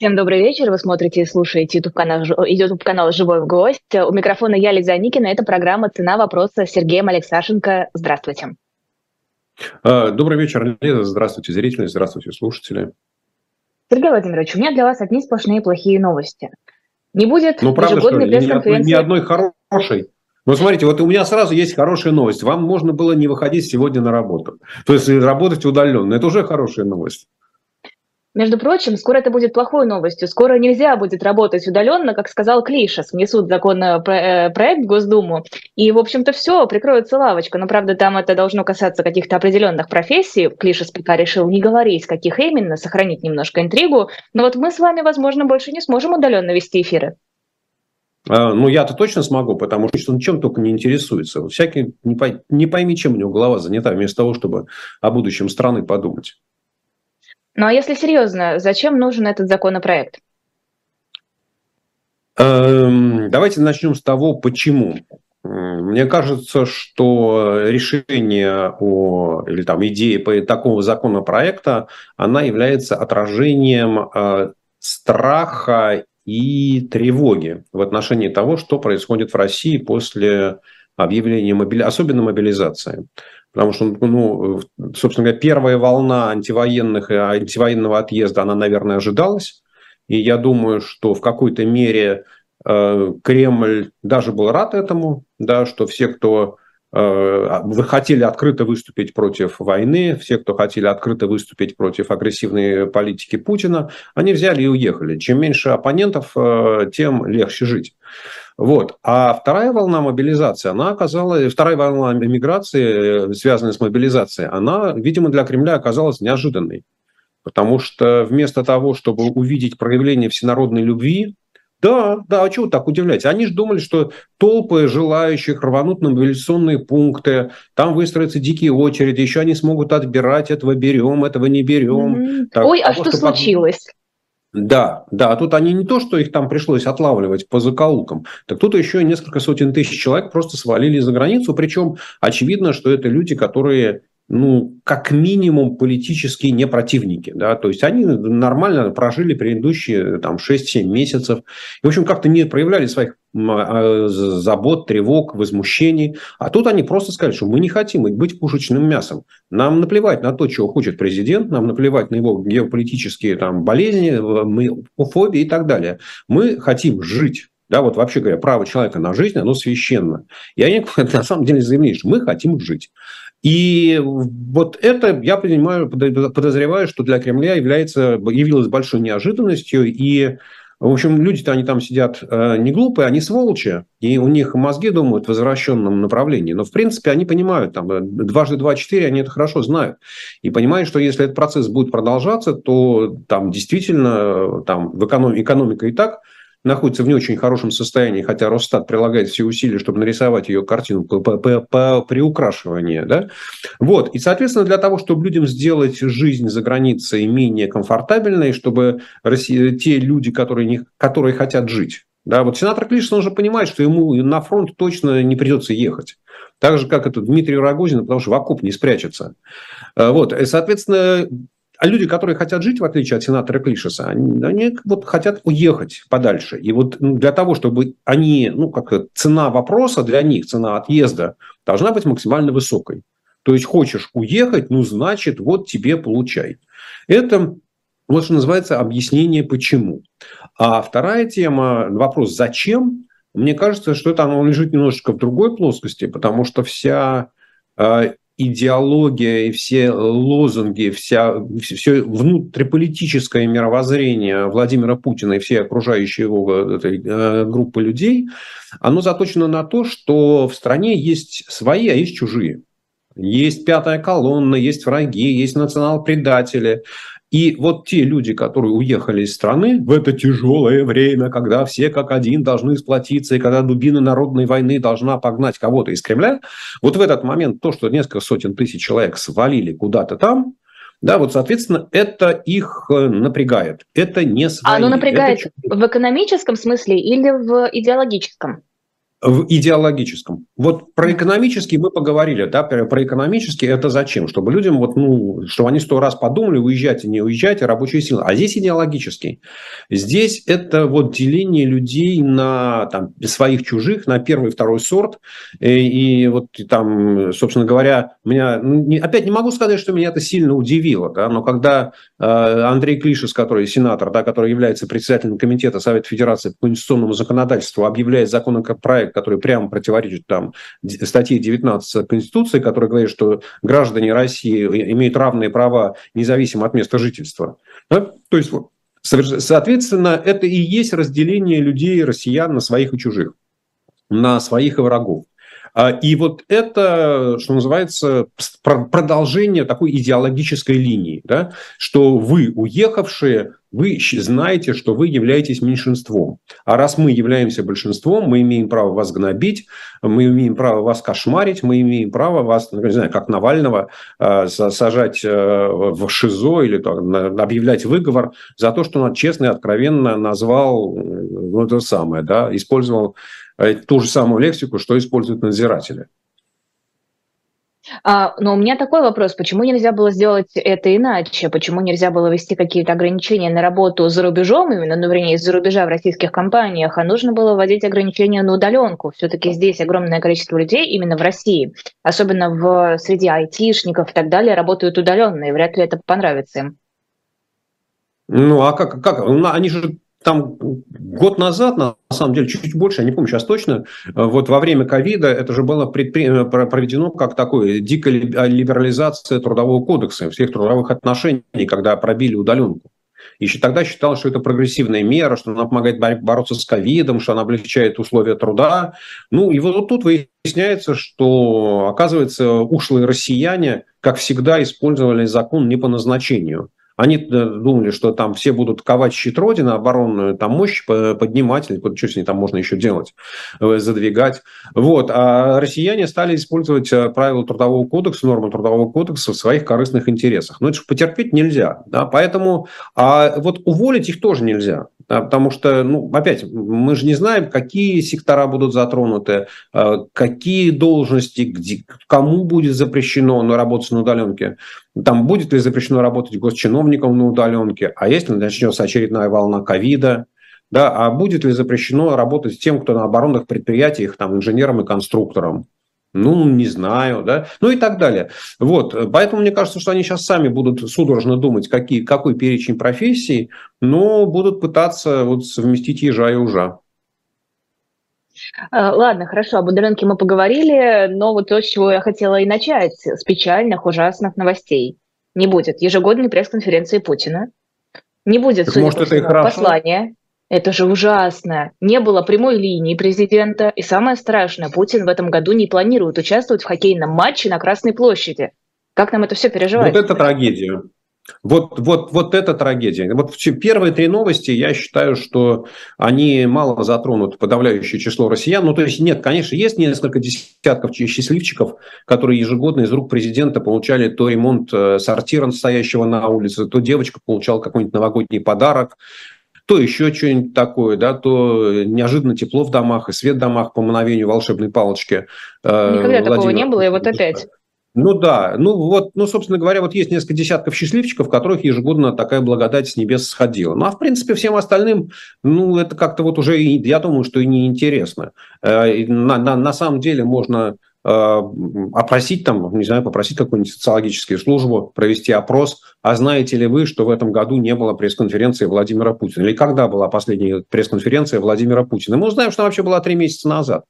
Всем добрый вечер. Вы смотрите и слушаете YouTube канал, YouTube канал «Живой в гость». У микрофона я, Лиза Никина. Это программа «Цена вопроса» с Сергеем Алексашенко. Здравствуйте. А, добрый вечер, Лиза. Здравствуйте, зрители. Здравствуйте, слушатели. Сергей Владимирович, у меня для вас одни сплошные плохие новости. Не будет ну, правда, ежегодной пресс-конференции. Ни, одной хорошей. Ну, смотрите, вот у меня сразу есть хорошая новость. Вам можно было не выходить сегодня на работу. То есть работать удаленно. Это уже хорошая новость. Между прочим, скоро это будет плохой новостью. Скоро нельзя будет работать удаленно, как сказал Клишес. Внесут законопроект э, в Госдуму. И, в общем-то, все, прикроется лавочка. Но, правда, там это должно касаться каких-то определенных профессий. Клишес пока решил не говорить, каких именно, сохранить немножко интригу. Но вот мы с вами, возможно, больше не сможем удаленно вести эфиры. А, ну, я-то точно смогу, потому что он чем только не интересуется. Всякий, не, не пойми, чем у него голова занята, вместо того, чтобы о будущем страны подумать. Ну а если серьезно, зачем нужен этот законопроект? Эм, давайте начнем с того, почему. Мне кажется, что решение о, или там идея по такого законопроекта, она является отражением э, страха и тревоги в отношении того, что происходит в России после объявления мобили... особенно мобилизации. Потому что, ну, собственно говоря, первая волна антивоенных и антивоенного отъезда, она, наверное, ожидалась. И я думаю, что в какой-то мере э, Кремль даже был рад этому, да, что все, кто э, вы хотели открыто выступить против войны, все, кто хотели открыто выступить против агрессивной политики Путина, они взяли и уехали. Чем меньше оппонентов, э, тем легче жить. Вот. А вторая волна мобилизации, она оказалась, вторая волна миграции, связанная с мобилизацией, она, видимо, для Кремля оказалась неожиданной. Потому что вместо того, чтобы увидеть проявление всенародной любви, да, да, а чего так удивляете? Они же думали, что толпы желающих рванут на мобилизационные пункты, там выстроятся дикие очереди, еще они смогут отбирать, этого берем, этого не берем. Mm-hmm. Так, Ой, а что, что случилось? Да, да, а тут они не то, что их там пришлось отлавливать по закоулкам, так тут еще несколько сотен тысяч человек просто свалили за границу, причем очевидно, что это люди, которые ну, как минимум, политические не противники. Да? То есть, они нормально прожили предыдущие там, 6-7 месяцев. И, в общем, как-то не проявляли своих забот, тревог, возмущений. А тут они просто сказали, что мы не хотим быть пушечным мясом. Нам наплевать на то, чего хочет президент, нам наплевать на его геополитические там, болезни, мы, фобии и так далее. Мы хотим жить. Да, вот вообще говоря, право человека на жизнь, оно священно. И они на самом деле заявили, что мы хотим жить. И вот это, я понимаю, подозреваю, что для Кремля является, явилось большой неожиданностью. И, в общем, люди-то они там сидят э, не глупые, они сволочи. И у них мозги думают в возвращенном направлении. Но, в принципе, они понимают, там, э, дважды два – четыре, они это хорошо знают. И понимают, что если этот процесс будет продолжаться, то там действительно э, там, в эконом... экономика и так – находится в не очень хорошем состоянии, хотя Росстат прилагает все усилия, чтобы нарисовать ее картину по, по, по, приукрашиванию. Да? Вот. И, соответственно, для того, чтобы людям сделать жизнь за границей менее комфортабельной, чтобы Россия, те люди, которые, не, которые хотят жить, да, вот сенатор Клишин, он же понимает, что ему на фронт точно не придется ехать. Так же, как это Дмитрий Рогозин, потому что в окоп не спрячется. Вот. И, соответственно, а люди, которые хотят жить, в отличие от сенатора Клишеса, они, они вот хотят уехать подальше. И вот ну, для того, чтобы они, ну, как цена вопроса для них, цена отъезда, должна быть максимально высокой. То есть, хочешь уехать, ну, значит, вот тебе получай. Это вот что называется объяснение почему. А вторая тема, вопрос зачем, мне кажется, что это оно лежит немножечко в другой плоскости, потому что вся а, идеология и все лозунги, вся, все внутриполитическое мировоззрение Владимира Путина и все окружающие его э, этой, э, группы людей, оно заточено на то, что в стране есть свои, а есть чужие. Есть пятая колонна, есть враги, есть национал-предатели. И вот те люди, которые уехали из страны в это тяжелое время, когда все как один должны сплотиться, и когда дубина народной войны должна погнать кого-то из Кремля, вот в этот момент то, что несколько сотен тысяч человек свалили куда-то там, да, вот, соответственно, это их э, напрягает. Это не свои. А оно напрягает это... в экономическом смысле или в идеологическом? В идеологическом. Вот про экономический мы поговорили, да, про экономический это зачем? Чтобы людям, вот, ну, чтобы они сто раз подумали, уезжать и не уезжать, и рабочие силы. А здесь идеологический. Здесь это вот деление людей на там, своих чужих, на первый и второй сорт. И, и вот там, собственно говоря, меня, ну, не, опять не могу сказать, что меня это сильно удивило, да, но когда э, Андрей Клишес, который сенатор, да, который является председателем комитета Совета Федерации по конституционному законодательству, объявляет законопроект который прямо противоречит там статье 19 Конституции, которая говорит, что граждане России имеют равные права независимо от места жительства. Да? То есть, соответственно, это и есть разделение людей, россиян на своих и чужих, на своих и врагов. А, и вот это, что называется, продолжение такой идеологической линии, да, что вы, уехавшие, вы знаете, что вы являетесь меньшинством. А раз мы являемся большинством, мы имеем право вас гнобить, мы имеем право вас кошмарить, мы имеем право вас, ну, не знаю, как Навального, а, сажать э, в ШИЗО или объявлять выговор за то, что он честно и откровенно назвал э, ну, это самое, да, использовал ту же самую лексику, что используют надзиратели. А, но у меня такой вопрос, почему нельзя было сделать это иначе? Почему нельзя было ввести какие-то ограничения на работу за рубежом, именно, ну, вернее, из-за рубежа в российских компаниях, а нужно было вводить ограничения на удаленку? Все-таки здесь огромное количество людей именно в России, особенно в среди айтишников и так далее, работают удаленно, и вряд ли это понравится им. Ну, а как, как? Они же там год назад, на самом деле, чуть больше, я не помню сейчас точно, э, вот во время ковида это же было предпри... Э, проведено как такое дикая либерализация трудового кодекса, всех трудовых отношений, когда пробили удаленку. Еще тогда считалось, что это прогрессивная мера, что она помогает бороться с ковидом, что она облегчает условия труда. Ну, и вот тут выясняется, что, оказывается, ушлые россияне, как всегда, использовали закон не по назначению – они э, думали, что там все будут ковать щит Родины, оборонную там мощь поднимать, или что с ней там можно еще делать, э, задвигать. Вот. А россияне стали использовать э, правила Трудового кодекса, нормы Трудового кодекса в своих корыстных интересах. Но это же потерпеть нельзя. Да? Поэтому, а вот уволить их тоже нельзя. Да? Потому что, ну, опять, мы же не знаем, какие сектора будут затронуты, какие должности, где, кому будет запрещено работать на удаленке. Там будет ли запрещено работать госчиновникам на удаленке, а если начнется очередная волна ковида, да, а будет ли запрещено работать тем, кто на оборонных предприятиях, там, инженером и конструктором? Ну, не знаю, да, ну и так далее. Вот, поэтому мне кажется, что они сейчас сами будут судорожно думать, какие, какой перечень профессий, но будут пытаться вот совместить ежа и ужа. А, ладно, хорошо, об удаленке мы поговорили, но вот то, с чего я хотела и начать, с печальных, ужасных новостей. Не будет ежегодной пресс-конференции Путина, не будет, так, судя может, по всему, послания. Это же ужасно. Не было прямой линии президента. И самое страшное, Путин в этом году не планирует участвовать в хоккейном матче на Красной площади. Как нам это все переживать? Вот это трагедия. Вот, вот, вот это трагедия. Вот первые три новости, я считаю, что они мало затронут подавляющее число россиян. Ну, то есть, нет, конечно, есть несколько десятков счастливчиков, которые ежегодно из рук президента получали то ремонт э, сортира, стоящего на улице, то девочка получала какой-нибудь новогодний подарок, то еще что-нибудь такое, да, то неожиданно тепло в домах и свет в домах по мановению волшебной палочки. Э, Никогда Владимир... такого не было, и вот опять. Ну да, ну вот, ну, собственно говоря, вот есть несколько десятков счастливчиков, которых ежегодно такая благодать с небес сходила. Ну, а в принципе всем остальным, ну, это как-то вот уже, я думаю, что и неинтересно. Э, на, на, на самом деле можно опросить там, не знаю, попросить какую-нибудь социологическую службу, провести опрос, а знаете ли вы, что в этом году не было пресс-конференции Владимира Путина? Или когда была последняя пресс-конференция Владимира Путина? Мы узнаем, что она вообще была три месяца назад.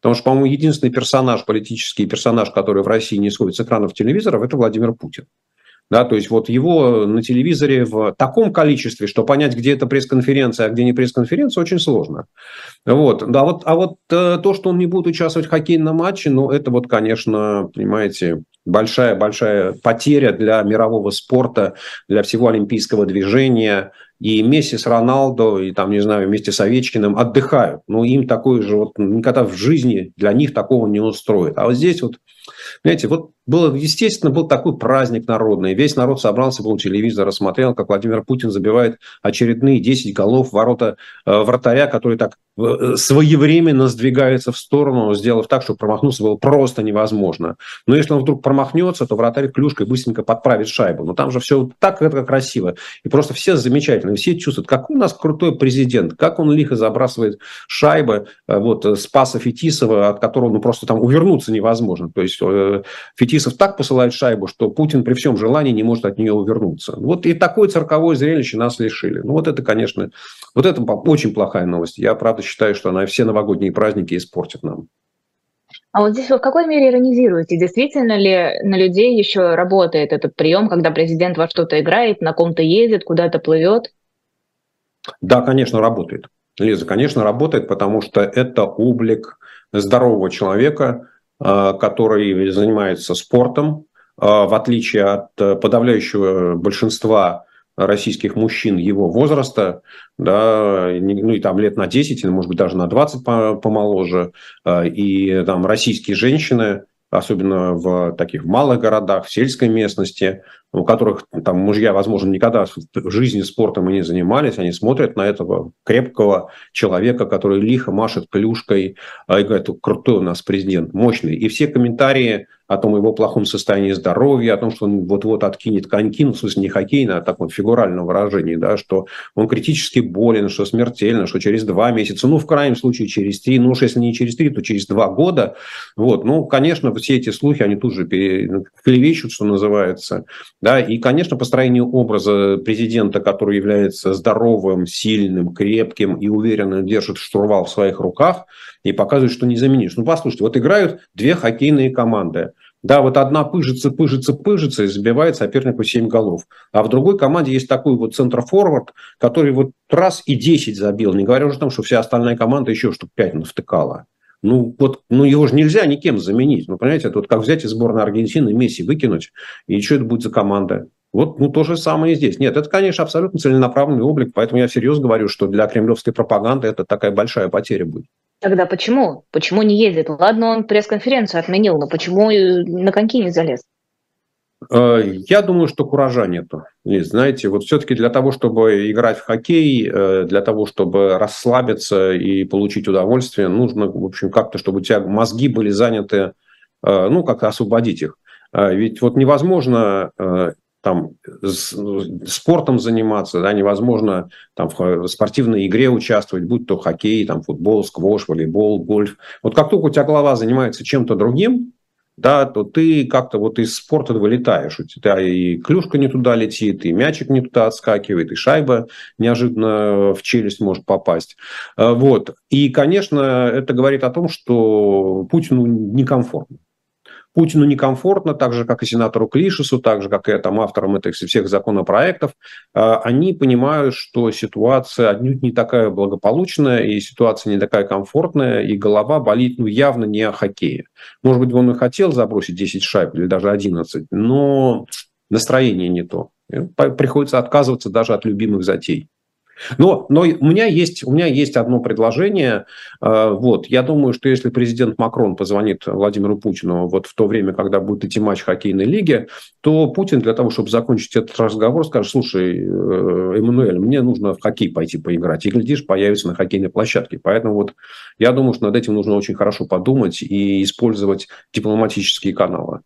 Потому что, по-моему, единственный персонаж, политический персонаж, который в России не сходит с экранов телевизоров, это Владимир Путин. Да, то есть вот его на телевизоре в таком количестве, что понять, где это пресс-конференция, а где не пресс-конференция, очень сложно. Вот. Да, вот, а вот э, то, что он не будет участвовать в хоккейном матче, ну, это вот, конечно, понимаете, большая-большая потеря для мирового спорта, для всего олимпийского движения. И Месси с Роналдо, и там, не знаю, вместе с Овечкиным отдыхают. Но им такое же вот никогда в жизни для них такого не устроит. А вот здесь вот, знаете, вот было, естественно, был такой праздник народный. Весь народ собрался, был телевизор, рассмотрел, как Владимир Путин забивает очередные 10 голов ворота э, вратаря, который так э, своевременно сдвигается в сторону, сделав так, чтобы промахнуться было просто невозможно. Но если он вдруг промахнется, то вратарь клюшкой быстренько подправит шайбу. Но там же все так это красиво. И просто все замечательно. Все чувствуют, какой у нас крутой президент, как он лихо забрасывает шайбы. Э, вот э, Спаса Фетисова, от которого ну, просто там увернуться невозможно. То есть э, Фетисов так посылает шайбу, что Путин при всем желании не может от нее увернуться. Вот и такое цирковое зрелище нас лишили. Ну вот это, конечно, вот это очень плохая новость. Я, правда, считаю, что она все новогодние праздники испортит нам. А вот здесь вы в какой мере иронизируете? Действительно ли на людей еще работает этот прием, когда президент во что-то играет, на ком-то ездит, куда-то плывет? Да, конечно, работает. Лиза, конечно, работает, потому что это облик здорового человека, который занимается спортом, а, в отличие от подавляющего большинства российских мужчин его возраста, да, ну и там лет на 10, или, может быть, даже на 20 помоложе, и там российские женщины, особенно в таких малых городах, в сельской местности, у которых там мужья, возможно, никогда в жизни спортом и не занимались, они смотрят на этого крепкого человека, который лихо машет клюшкой, и говорят, крутой у нас президент, мощный. И все комментарии о том его плохом состоянии здоровья, о том, что он вот-вот откинет коньки, ну, в смысле не хоккейно, а таком фигуральном выражении, да, что он критически болен, что смертельно, что через два месяца, ну, в крайнем случае через три, ну уж если не через три, то через два года. Вот, ну, конечно, все эти слухи, они тут же клевещут, что называется. Да, и, конечно, построение образа президента, который является здоровым, сильным, крепким и уверенно держит штурвал в своих руках и показывает, что не заменишь. Ну, послушайте, вот играют две хоккейные команды. Да, вот одна пыжится, пыжится, пыжится и забивает сопернику 7 голов. А в другой команде есть такой вот центр-форвард, который вот раз и 10 забил. Не говоря уже о том, что вся остальная команда еще штук 5 навтыкала. Ну, вот, ну, его же нельзя никем заменить. Ну, понимаете, это вот как взять из сборной Аргентины Месси выкинуть, и что это будет за команда? Вот ну, то же самое и здесь. Нет, это, конечно, абсолютно целенаправленный облик, поэтому я всерьез говорю, что для кремлевской пропаганды это такая большая потеря будет. Тогда почему? Почему не ездит? Ладно, он пресс-конференцию отменил, но почему на коньки не залез? Э, я думаю, что куража нету. знаете, вот все-таки для того, чтобы играть в хоккей, э, для того, чтобы расслабиться и получить удовольствие, нужно, в общем, как-то, чтобы у тебя мозги были заняты, э, ну, как-то освободить их. Ведь вот невозможно там спортом заниматься, да, невозможно там в спортивной игре участвовать, будь то хоккей, там футбол, сквош, волейбол, гольф. Вот как только у тебя голова занимается чем-то другим, да, то ты как-то вот из спорта вылетаешь. У тебя и клюшка не туда летит, и мячик не туда отскакивает, и шайба неожиданно в челюсть может попасть. А, вот. И, конечно, это говорит о том, что Путину некомфортно. Путину некомфортно, так же, как и сенатору Клишесу, так же, как и там, авторам этих всех законопроектов. А, они понимают, что ситуация отнюдь не такая благополучная, и ситуация не такая комфортная, и голова болит ну, явно не о хоккее. Может быть, он и хотел забросить 10 шайб или даже 11, но настроение не то. Приходится отказываться даже от любимых затей. Но, но у, меня есть, у меня есть одно предложение. А, вот, я думаю, что если президент Макрон позвонит Владимиру Путину вот в то время, когда будет идти матч хоккейной лиги, то Путин для того, чтобы закончить этот разговор, скажет, слушай, э, Эммануэль, мне нужно в хоккей пойти поиграть. И, глядишь, появится на хоккейной площадке. Поэтому вот я думаю, что над этим нужно очень хорошо подумать и использовать дипломатические каналы.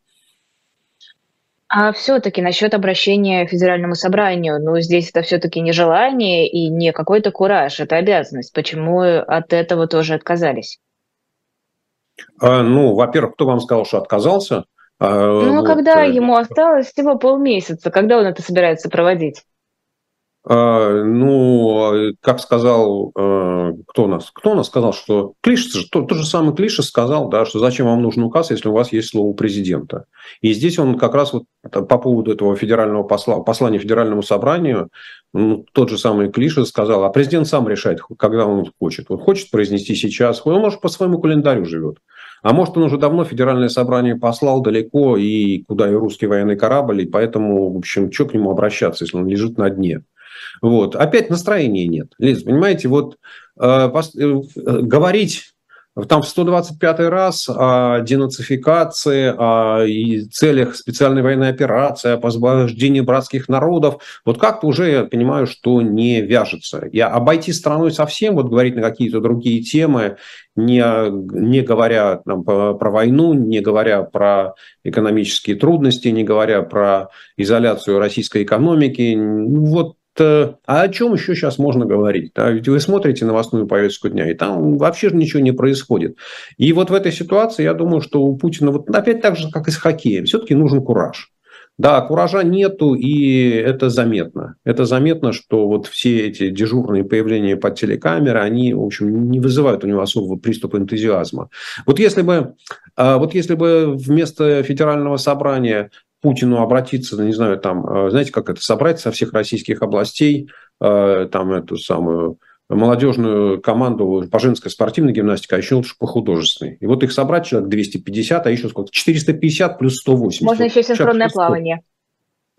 А все-таки насчет обращения к Федеральному собранию, ну, здесь это все-таки не желание и не какой-то кураж, это обязанность. Почему от этого тоже отказались? А, ну, во-первых, кто вам сказал, что отказался? А, ну, вот, когда э, ему осталось всего полмесяца, когда он это собирается проводить? А, ну, как сказал, э, кто у нас? Кто у нас сказал, что Клишес, то, тот же самый Клишес сказал, да, что зачем вам нужен указ, если у вас есть слово президента. И здесь он как раз вот по поводу этого федерального посла, послания федеральному собранию, ну, тот же самый Клишес сказал, а президент сам решает, когда он хочет. Он хочет произнести сейчас, он может по своему календарю живет. А может, он уже давно федеральное собрание послал далеко, и куда и русский военный корабль, и поэтому, в общем, что к нему обращаться, если он лежит на дне. Вот. Опять настроения нет. Лиз, понимаете, вот э, пос, э, говорить там в 125 раз о денацификации, о целях специальной военной операции, о освобождении братских народов. Вот как-то уже я понимаю, что не вяжется. Я обойти страной совсем, вот говорить на какие-то другие темы, не, не говоря там, про войну, не говоря про экономические трудности, не говоря про изоляцию российской экономики, вот а о чем еще сейчас можно говорить? Да? Ведь вы смотрите новостную повестку дня, и там вообще же ничего не происходит. И вот в этой ситуации я думаю, что у Путина, вот опять так же, как и с хоккеем, все-таки нужен кураж. Да, куража нету, и это заметно. Это заметно, что вот все эти дежурные появления под телекамеры, они, в общем, не вызывают у него особого приступа энтузиазма. Вот если бы, а, вот если бы вместо федерального собрания Путину обратиться, не знаю, там, э, знаете, как это, собрать со всех российских областей, э, там, эту самую молодежную команду по женской спортивной гимнастике, а еще лучше по художественной. И вот их собрать человек 250, а еще сколько? 450 плюс 180. Можно еще синхронное плавание.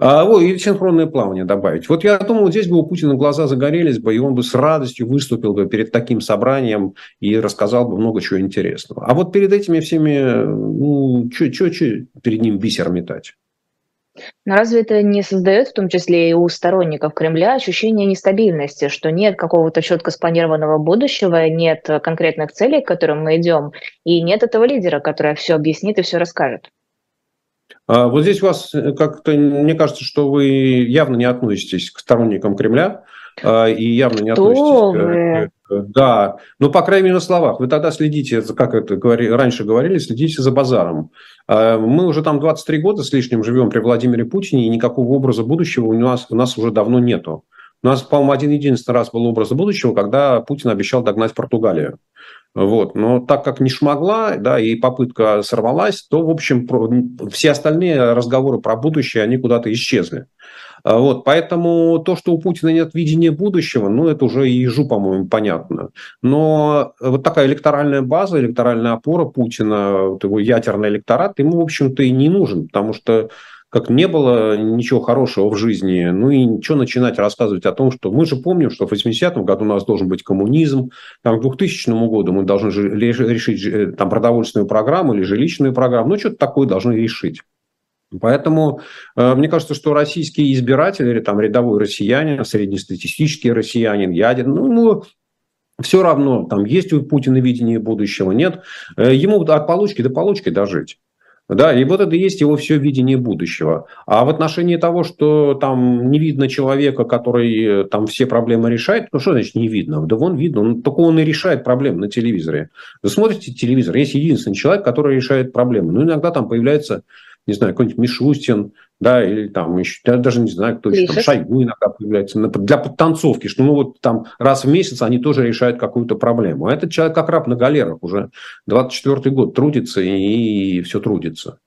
А, вот, и синхронное плавание добавить. Вот я думал, здесь бы у Путина глаза загорелись бы, и он бы с радостью выступил бы перед таким собранием и рассказал бы много чего интересного. А вот перед этими всеми, ну, что перед ним бисер метать? Но разве это не создает, в том числе и у сторонников Кремля, ощущение нестабильности, что нет какого-то четко спланированного будущего, нет конкретных целей, к которым мы идем, и нет этого лидера, который все объяснит и все расскажет? А вот здесь у вас как-то, мне кажется, что вы явно не относитесь к сторонникам Кремля и явно не относитесь к да, ну, по крайней мере, на словах. Вы тогда следите, как это говори, раньше говорили, следите за базаром. А, мы уже там 23 года с лишним живем при Владимире Путине, и никакого образа будущего у нас, у нас уже давно нету. У нас, по-моему, один единственный раз был образ будущего, когда Путин обещал догнать Португалию. Вот. Но так как не шмогла, да, и попытка сорвалась, то, в общем, все остальные разговоры про будущее, они куда-то исчезли. А, вот, поэтому то, что у Путина нет видения будущего, ну, это уже и ежу, по-моему, понятно. Но вот такая электоральная база, электоральная опора Путина, вот его ядерный электорат, ему, в общем-то, и не нужен, потому что как не было ничего хорошего в жизни, ну и ничего начинать рассказывать о том, что мы же помним, что в 80-м году у нас должен быть коммунизм, там, к 2000 году мы должны решить э, там, продовольственную программу или жилищную программу, ну что-то такое должны решить. Поэтому э, мне кажется, что российские избиратели, или там рядовой россиянин, среднестатистический россиянин, ядерный, ну, ну, все равно, там есть у Путина видение будущего, нет, э, ему от получки до получки дожить. Да, и вот это и есть его все видение будущего. А в отношении того, что там не видно человека, который э, там все проблемы решает, ну что значит не видно? Да вон видно, он, только он и решает проблемы на телевизоре. Вы смотрите телевизор, есть единственный человек, который решает проблемы. Ну, иногда там появляется не знаю, какой-нибудь Мишустин, да, или там еще, я даже не знаю, кто еще, там Шойгу иногда появляется, для подтанцовки, что ну вот там раз в месяц они тоже решают какую-то проблему. А этот человек как раб на галерах уже 24 год трудится и все трудится.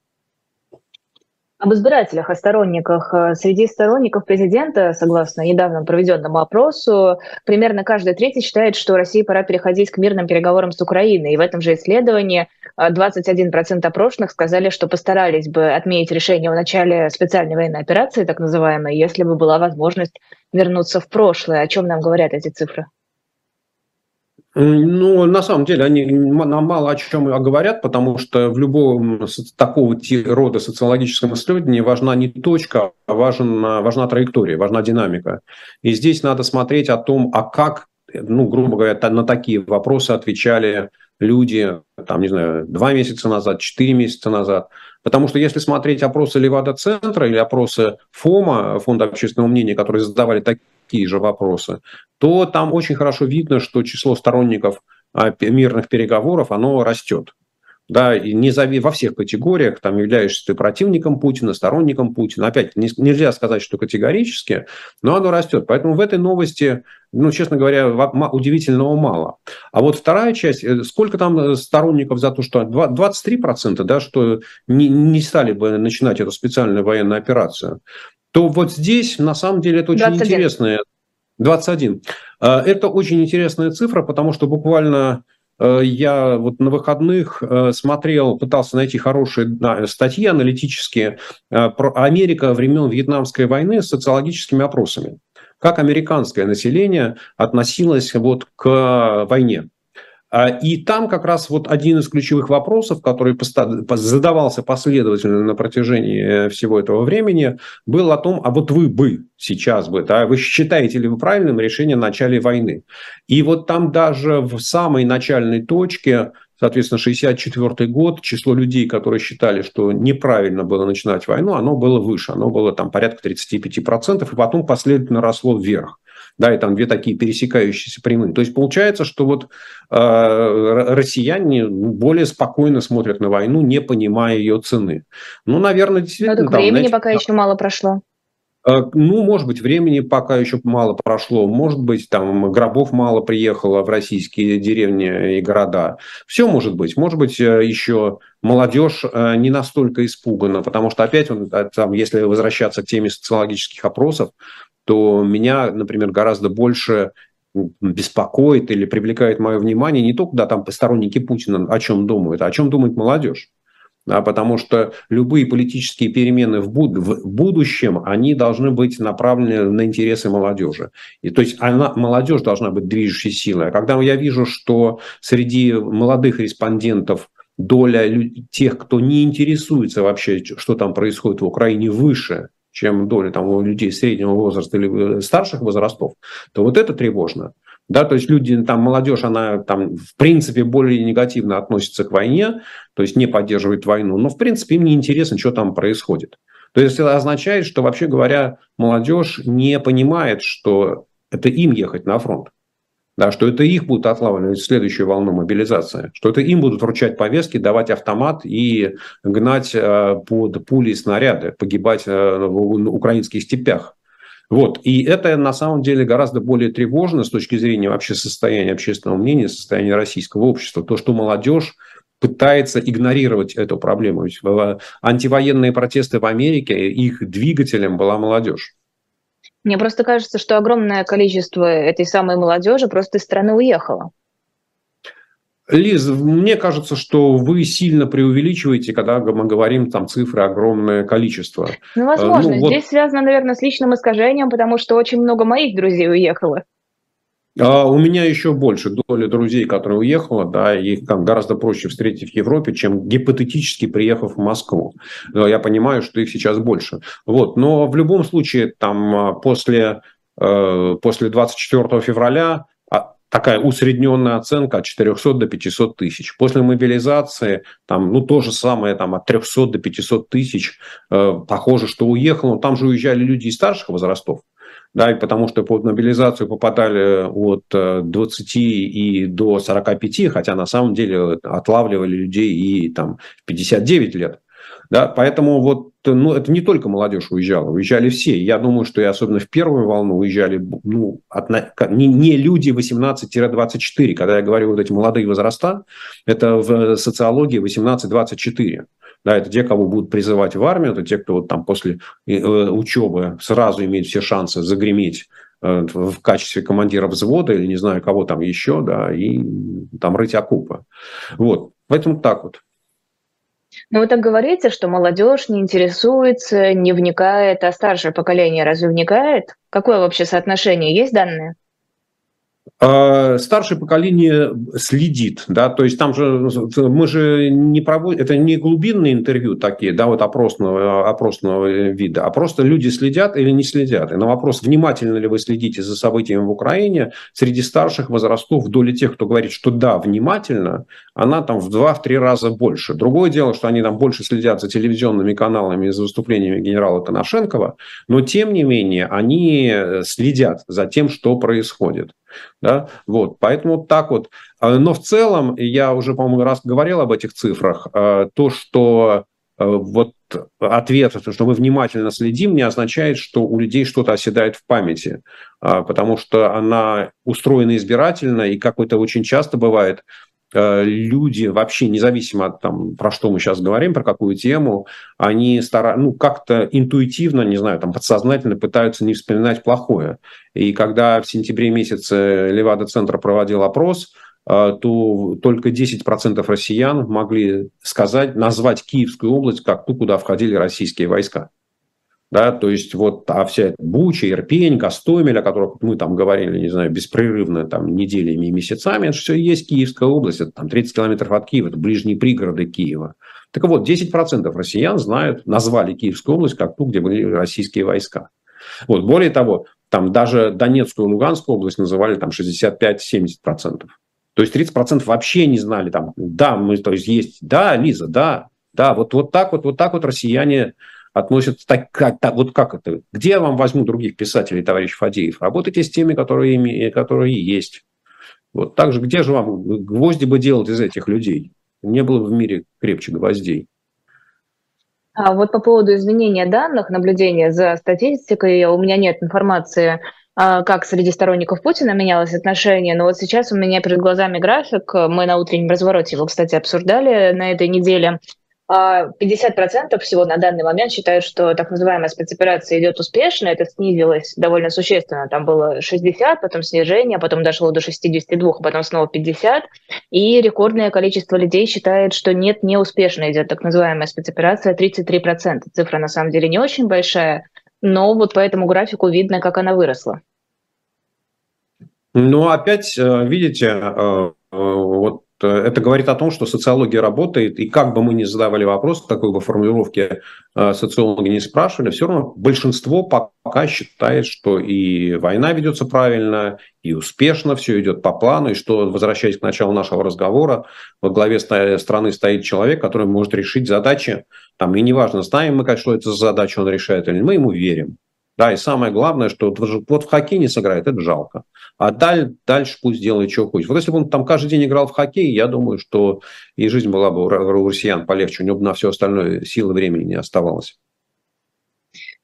Об избирателях, о сторонниках. Среди сторонников президента, согласно недавно проведенному опросу, примерно каждый третий считает, что России пора переходить к мирным переговорам с Украиной. И в этом же исследовании 21% опрошенных сказали, что постарались бы отменить решение о начале специальной военной операции, так называемой, если бы была возможность вернуться в прошлое. О чем нам говорят эти цифры? Ну, на самом деле, они нам мало о чем говорят, потому что в любом такого рода социологическом исследовании важна не точка, а важен, важна траектория, важна динамика. И здесь надо смотреть о том, а как, ну, грубо говоря, на такие вопросы отвечали люди, там, не знаю, два месяца назад, четыре месяца назад. Потому что если смотреть опросы Левада-центра или опросы ФОМа, Фонда общественного мнения, которые задавали такие же вопросы, то там очень хорошо видно, что число сторонников а, мирных переговоров, оно растет да, и не зави во всех категориях, там являешься ты противником Путина, сторонником Путина. Опять, не, нельзя сказать, что категорически, но оно растет. Поэтому в этой новости, ну, честно говоря, удивительного мало. А вот вторая часть, э, сколько там э, сторонников за то, что 23%, да, что не, не стали бы начинать эту специальную военную операцию, то вот здесь, на самом деле, это очень 21. интересная 21. Э, это очень интересная цифра, потому что буквально я вот на выходных э, смотрел, пытался найти хорошие статьи аналитические э, про Америка времен Вьетнамской войны с социологическими опросами. Как американское население относилось вот к войне. А, и там как раз вот один из ключевых вопросов, который задавался последовательно на протяжении всего этого времени, был о том, а вот вы бы сейчас бы, да, вы считаете ли вы правильным решение о начале войны? И вот там даже в самой начальной точке Соответственно, 64 год, число людей, которые считали, что неправильно было начинать войну, оно было выше, оно было там порядка 35%, и потом последовательно росло вверх. Да, и там две такие пересекающиеся прямые. То есть получается, что вот э, россияне более спокойно смотрят на войну, не понимая ее цены. Ну, наверное, действительно... Ну, так времени знаете, пока еще мало прошло. Э, ну, может быть, времени пока еще мало прошло, может быть, там гробов мало приехало в российские деревни и города. Все может быть. Может быть, э, еще молодежь э, не настолько испугана, потому что опять, там, если возвращаться к теме социологических опросов, то меня, например, гораздо больше беспокоит или привлекает мое внимание не только, да, там сторонники Путина о чем думают, а о чем думает молодежь да, потому что любые политические перемены в, буд- в будущем, они должны быть направлены на интересы молодежи. И, то есть она, молодежь должна быть движущей силой. А когда я вижу, что среди молодых респондентов доля тех, кто не интересуется вообще, что там происходит в Украине, выше, чем доля там, у людей среднего возраста или старших возрастов, то вот это тревожно. Да, то есть люди, там, молодежь, она там в принципе более негативно относится к войне, то есть не поддерживает войну, но в принципе им не интересно, что там происходит. То есть это означает, что вообще говоря, молодежь не понимает, что это им ехать на фронт. Да, что это их будут отлавливать следующую волну мобилизации, что это им будут вручать повестки, давать автомат и гнать э, под пули и снаряды, погибать э, в украинских степях. Вот. И это на самом деле гораздо более тревожно с точки зрения вообще состояния общественного мнения, состояния российского общества. То, что молодежь пытается игнорировать эту проблему. Антивоенные протесты в Америке, их двигателем была молодежь. Мне просто кажется, что огромное количество этой самой молодежи просто из страны уехало. Лиз, мне кажется, что вы сильно преувеличиваете, когда мы говорим там цифры огромное количество. Ну, возможно. Ну, вот... Здесь связано, наверное, с личным искажением, потому что очень много моих друзей уехало. А у меня еще больше доля друзей, которые уехала, да, их там гораздо проще встретить в Европе, чем гипотетически приехав в Москву. Я понимаю, что их сейчас больше. Вот, но в любом случае, там а, после, э, после 24 февраля такая усредненная оценка от 400 до 500 тысяч. После мобилизации там, ну, то же самое, там, от 300 до 500 тысяч, э, похоже, что уехало. Но там же уезжали люди из старших возрастов. Да, и потому что под мобилизацию попадали от 20 э, и до 45, хотя на самом деле отлавливали людей и там 59 лет. Да, поэтому вот ну, это не только молодежь уезжала, уезжали все. Я думаю, что и особенно в первую волну уезжали ну, от, не, не люди 18-24. Когда я говорю вот эти молодые возраста, это в социологии 18-24. Да, это те, кого будут призывать в армию, это те, кто вот там после э, учебы сразу имеет все шансы загреметь э, в качестве командира взвода или не знаю кого там еще, да, и там рыть окопы. Вот. Поэтому так вот. Ну, вы так говорите, что молодежь не интересуется, не вникает, а старшее поколение разве вникает? Какое вообще соотношение? Есть данные? А, старшее поколение следит, да, то есть там же мы же не проводим, это не глубинные интервью такие, да, вот опросного, опросного вида, а просто люди следят или не следят. И на вопрос, внимательно ли вы следите за событиями в Украине, среди старших возрастов, доля тех, кто говорит, что да, внимательно, она там в два-три раза больше. Другое дело, что они там больше следят за телевизионными каналами, за выступлениями генерала Коношенкова, но тем не менее они следят за тем, что происходит. Да? Вот, поэтому так вот. А, но в целом, я уже, по-моему, раз говорил об этих цифрах, а, то, что а, вот ответ, что мы внимательно следим, не означает, что у людей что-то оседает в памяти, потому что она устроена избирательно, и как это очень часто бывает, люди вообще, независимо от там, про что мы сейчас говорим, про какую тему, они стара... ну, как-то интуитивно, не знаю, там, подсознательно пытаются не вспоминать плохое. И когда в сентябре месяце Левада-центр проводил опрос, э, то только 10% россиян могли сказать, назвать Киевскую область как ту, куда входили российские войска. Да, то есть вот а вся эта Буча, Ирпень, Гастомель, о которых мы там говорили, не знаю, беспрерывно там неделями и месяцами, это все есть Киевская область, это там 30 километров от Киева, это ближние пригороды Киева. Так вот, 10% россиян знают, назвали Киевскую область как ту, где были российские войска. Вот, более того, там даже Донецкую и Луганскую область называли там 65-70%. То есть 30% вообще не знали там, да, мы, то есть есть, да, Лиза, да, да, вот, вот так вот, вот так вот россияне относятся, так, как, так, вот как это, где я вам возьму других писателей, товарищ Фадеев? Работайте с теми, которые, которые есть. Вот так же, где же вам гвозди бы делать из этих людей? Не было в мире крепче гвоздей. А вот по поводу изменения данных, наблюдения за статистикой, у меня нет информации, а, как среди сторонников Путина менялось отношение, но вот сейчас у меня перед глазами график, мы на утреннем развороте его, кстати, обсуждали на этой неделе, 50% а, всего на данный момент считают, что так называемая спецоперация идет успешно. Это снизилось довольно существенно. Там было 60, потом снижение, потом дошло до 62, а потом снова 50. И рекордное количество людей считает, что нет, неуспешно идет так называемая спецоперация 33%. Цифра на самом деле не очень большая, но вот по этому графику видно, как она выросла. Ну, опять, э, видите, э, э, это говорит о том, что социология работает, и как бы мы ни задавали вопрос, такой бы формулировки э, социологи не спрашивали, все равно большинство пока считает, что и война ведется правильно, и успешно, все идет по плану, и что, возвращаясь к началу нашего разговора, во главе страны стоит человек, который может решить задачи, там, и неважно, знаем мы, что это за задача он решает или мы ему верим. Да, и самое главное, что вот в хоккей не сыграет, это жалко. А даль, дальше пусть делает, что хочет. Вот если бы он там каждый день играл в хоккей, я думаю, что и жизнь была бы у россиян полегче, у него бы на все остальное силы времени не оставалось.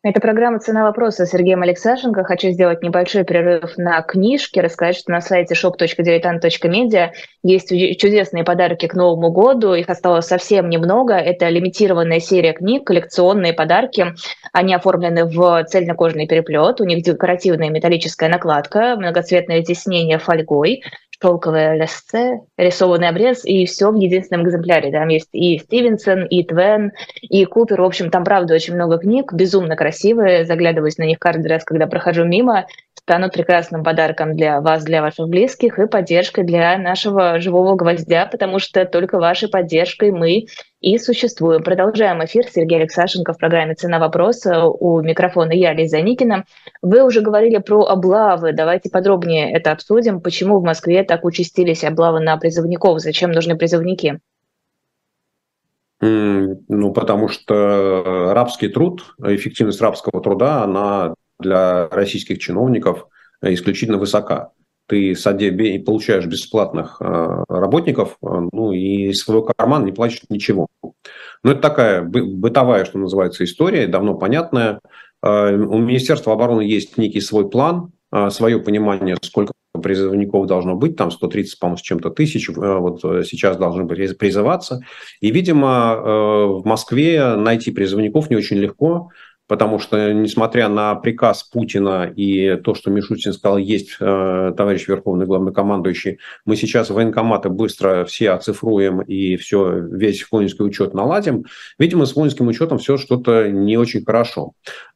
Это программа «Цена вопроса» с Сергеем Алексашенко. Хочу сделать небольшой перерыв на книжки, рассказать, что на сайте shop.diletant.media есть чудесные подарки к Новому году. Их осталось совсем немного. Это лимитированная серия книг, коллекционные подарки. Они оформлены в цельнокожный переплет. У них декоративная металлическая накладка, многоцветное тиснение фольгой шелковое лесце, рисованный обрез, и все в единственном экземпляре. Там есть и Стивенсон, и Твен, и Купер. В общем, там, правда, очень много книг, безумно красивые. Заглядываюсь на них каждый раз, когда прохожу мимо. Станут прекрасным подарком для вас, для ваших близких и поддержкой для нашего живого гвоздя, потому что только вашей поддержкой мы и существуем. Продолжаем эфир. Сергей Алексашенко в программе «Цена вопроса». У микрофона я, Лиза Никина. Вы уже говорили про облавы. Давайте подробнее это обсудим. Почему в Москве так участились облавы на призывников? Зачем нужны призывники? Ну, потому что рабский труд, эффективность рабского труда, она для российских чиновников исключительно высока ты саде получаешь бесплатных э, работников, э, ну и из своего кармана не платишь ничего. Ну, это такая бытовая, что называется, история, давно понятная. Э, у Министерства обороны есть некий свой план, свое понимание, сколько призывников должно быть, там 130, по-моему, с чем-то тысяч, вот сейчас должны призываться. И, видимо, в Москве найти призывников не очень легко, потому что, несмотря на приказ Путина и то, что Мишутин сказал, есть э, товарищ Верховный Главнокомандующий, мы сейчас военкоматы быстро все оцифруем и все, весь воинский учет наладим, видимо, с воинским учетом все что-то не очень хорошо.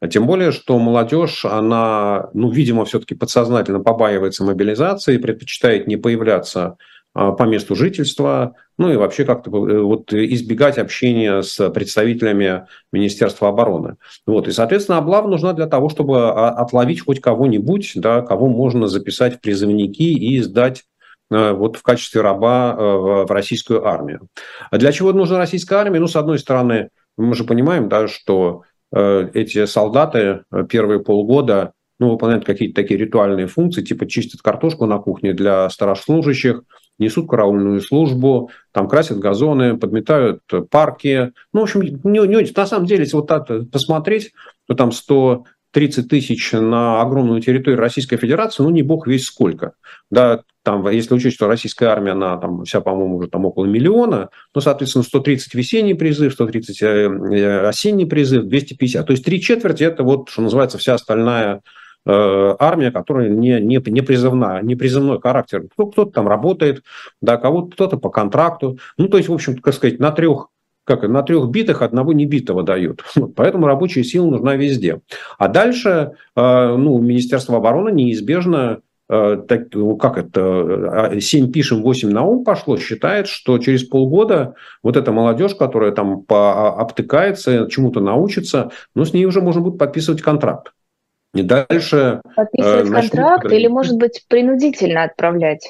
Тем более, что молодежь, она, ну, видимо, все-таки подсознательно побаивается мобилизации, предпочитает не появляться а, по месту жительства, ну и вообще как-то э, вот избегать общения с представителями Министерства обороны. Вот. И, соответственно, облава нужна для того, чтобы а, отловить хоть кого-нибудь, да, кого можно записать в призывники и сдать э, вот в качестве раба э, в российскую армию. А для чего нужна российская армия? Ну, с одной стороны, мы же понимаем, да, что эти солдаты первые полгода ну, выполняют какие-то такие ритуальные функции, типа чистят картошку на кухне для старослужащих, несут караульную службу, там красят газоны, подметают парки. Ну, в общем, не, не, на самом деле, если вот так посмотреть, то там 130 тысяч на огромную территорию Российской Федерации, ну, не бог весь сколько. Да, там, если учесть, что российская армия, она там вся, по-моему, уже там около миллиона, ну, соответственно, 130 весенний призыв, 130 э, э, осенний призыв, 250. То есть три четверти – это вот, что называется, вся остальная армия, которая не, не, не призывная, не призывной характер. Кто, кто-то там работает, да, кого-то кто-то по контракту. Ну, то есть, в общем, как сказать, на трех как на трех битых одного небитого дают. Поэтому рабочая сила нужна везде. А дальше ну, Министерство обороны неизбежно так, ну, как это, 7 пишем, 8 на ум пошло, считает, что через полгода вот эта молодежь, которая там обтыкается, чему-то научится, ну, с ней уже можно будет подписывать контракт. И дальше... Подписывать э, контракт или, может быть, принудительно отправлять?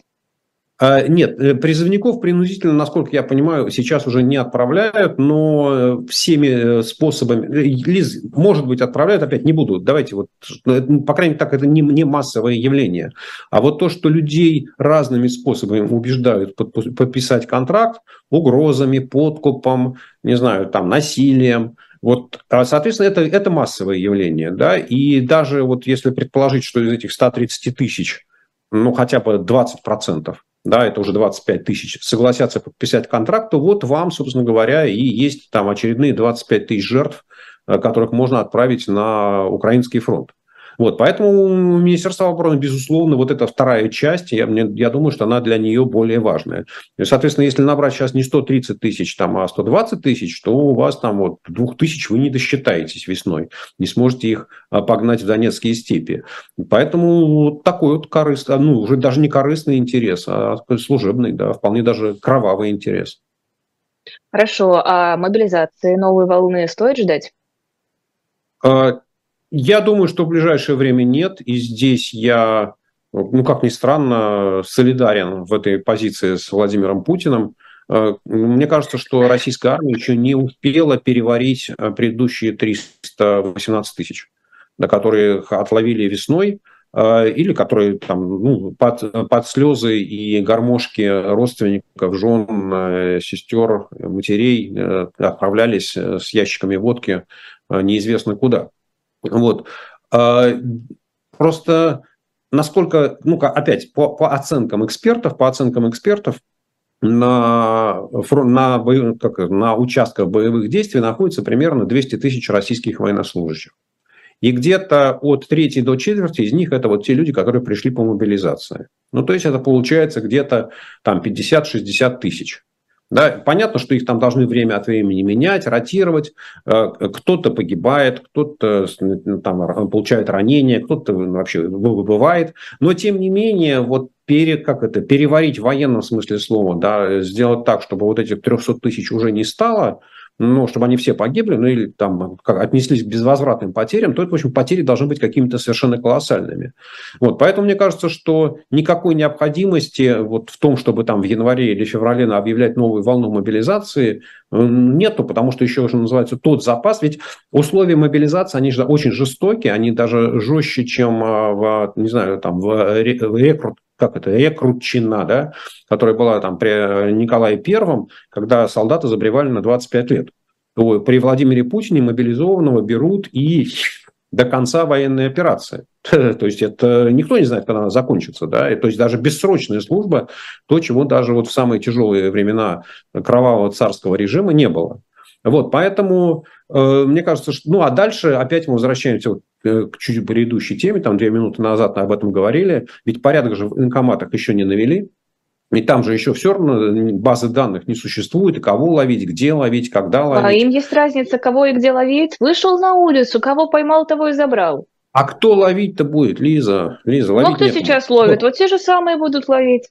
А, нет, э, призывников принудительно, насколько я понимаю, сейчас уже не отправляют, но э, всеми способами, Лиз, может быть, отправляют, опять не буду, давайте вот, ну, по крайней мере, так это не, не массовое явление. А вот то, что людей разными способами убеждают подписать контракт, угрозами, подкупом, не знаю, там, насилием, вот, а, соответственно, это, это массовое явление, да, и даже вот если предположить, что из этих 130 тысяч, ну, хотя бы 20 процентов, да, это уже 25 тысяч, согласятся подписать контракт, то вот вам, собственно говоря, и есть там очередные 25 тысяч жертв, э, которых можно отправить на украинский фронт. Вот, поэтому Министерство обороны, безусловно, вот эта вторая часть, я, мне, я думаю, что она для нее более важная. Соответственно, если набрать сейчас не 130 тысяч, там, а 120 тысяч, то у вас там вот 2 тысяч вы не досчитаетесь весной, не сможете их а, погнать в Донецкие степи. Поэтому вот такой вот корыстный, ну, уже даже не корыстный интерес, а служебный, да, вполне даже кровавый интерес. Хорошо, а мобилизации новой волны стоит ждать? Я думаю, что в ближайшее время нет. И здесь я, ну, как ни странно, солидарен в этой позиции с Владимиром Путиным. Э, мне кажется, что российская армия еще не успела переварить э, предыдущие 318 тысяч, на которые отловили весной, э, или которые там, ну, под, под слезы и гармошки родственников, жен, сестер, матерей отправлялись с ящиками водки неизвестно куда. Вот. А, просто насколько, ну, опять, по, по оценкам экспертов, по оценкам экспертов, на, на, как, на участках боевых действий находится примерно 200 тысяч российских военнослужащих. И где-то от трети до четверти из них это вот те люди, которые пришли по мобилизации. Ну, то есть это получается где-то там 50-60 тысяч. Да, понятно, что их там должны время от времени менять, ротировать. Э, кто-то погибает, кто-то ну, там получает ранения, кто-то вообще выбывает. Но тем не менее, вот пере, как это, переварить в военном смысле слова, да, сделать так, чтобы вот этих 300 тысяч уже не стало – ну, чтобы они все погибли, ну, или там как, отнеслись к безвозвратным потерям, то, это, в общем, потери должны быть какими-то совершенно колоссальными. Вот, поэтому мне кажется, что никакой необходимости вот в том, чтобы там в январе или феврале объявлять новую волну мобилизации, нету, потому что еще уже называется тот запас, ведь условия мобилизации, они же очень жестокие, они даже жестче, чем а, в, не знаю, там в рекрут как это, рекрутчина, да, которая была там при Николае Первом, когда солдаты забревали на 25 лет. То при Владимире Путине мобилизованного берут и до конца военной операции. То есть это никто не знает, когда она закончится. Да? И, то есть даже бессрочная служба, то, чего даже вот в самые тяжелые времена кровавого царского режима не было. Вот, поэтому э, мне кажется, что... Ну, а дальше опять мы возвращаемся Э, к чуть предыдущей теме, там две минуты назад об этом говорили, ведь порядок же в инкоматах еще не навели, и там же еще все равно базы данных не существует, и кого ловить, где ловить, когда а ловить. А им есть разница, кого и где ловить. Вышел на улицу, кого поймал, того и забрал. А кто ловить-то будет, Лиза? Лиза, ловить ну, кто некому. сейчас ловит? Вот те же самые будут ловить.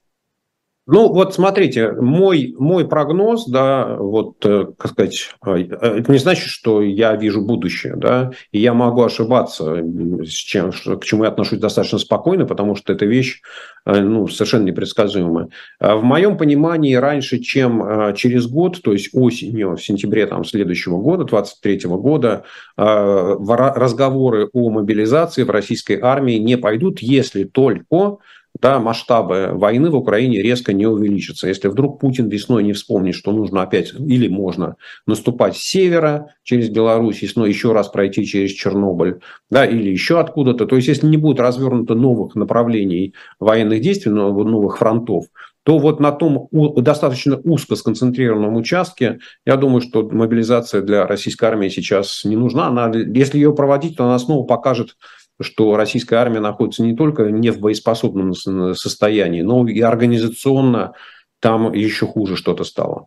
Ну, вот смотрите, мой, мой прогноз, да, вот, э, как сказать, э, это не значит, что я вижу будущее, да, и я могу ошибаться, с чем, к чему я отношусь достаточно спокойно, потому что эта вещь, э, ну, совершенно непредсказуемая. А в моем понимании, раньше, чем через год, то есть осенью, в сентябре там, следующего года, 23 года, разговоры о мобилизации в российской армии не пойдут, если только да, масштабы войны в Украине резко не увеличатся. Если вдруг Путин весной не вспомнит, что нужно опять или можно наступать с севера через Беларусь, весной еще раз пройти через Чернобыль, да, или еще откуда-то, то есть если не будет развернуто новых направлений военных действий, новых фронтов, то вот на том достаточно узко сконцентрированном участке, я думаю, что мобилизация для российской армии сейчас не нужна. Она, если ее проводить, то она снова покажет что российская армия находится не только не в боеспособном состоянии, но и организационно там еще хуже что-то стало.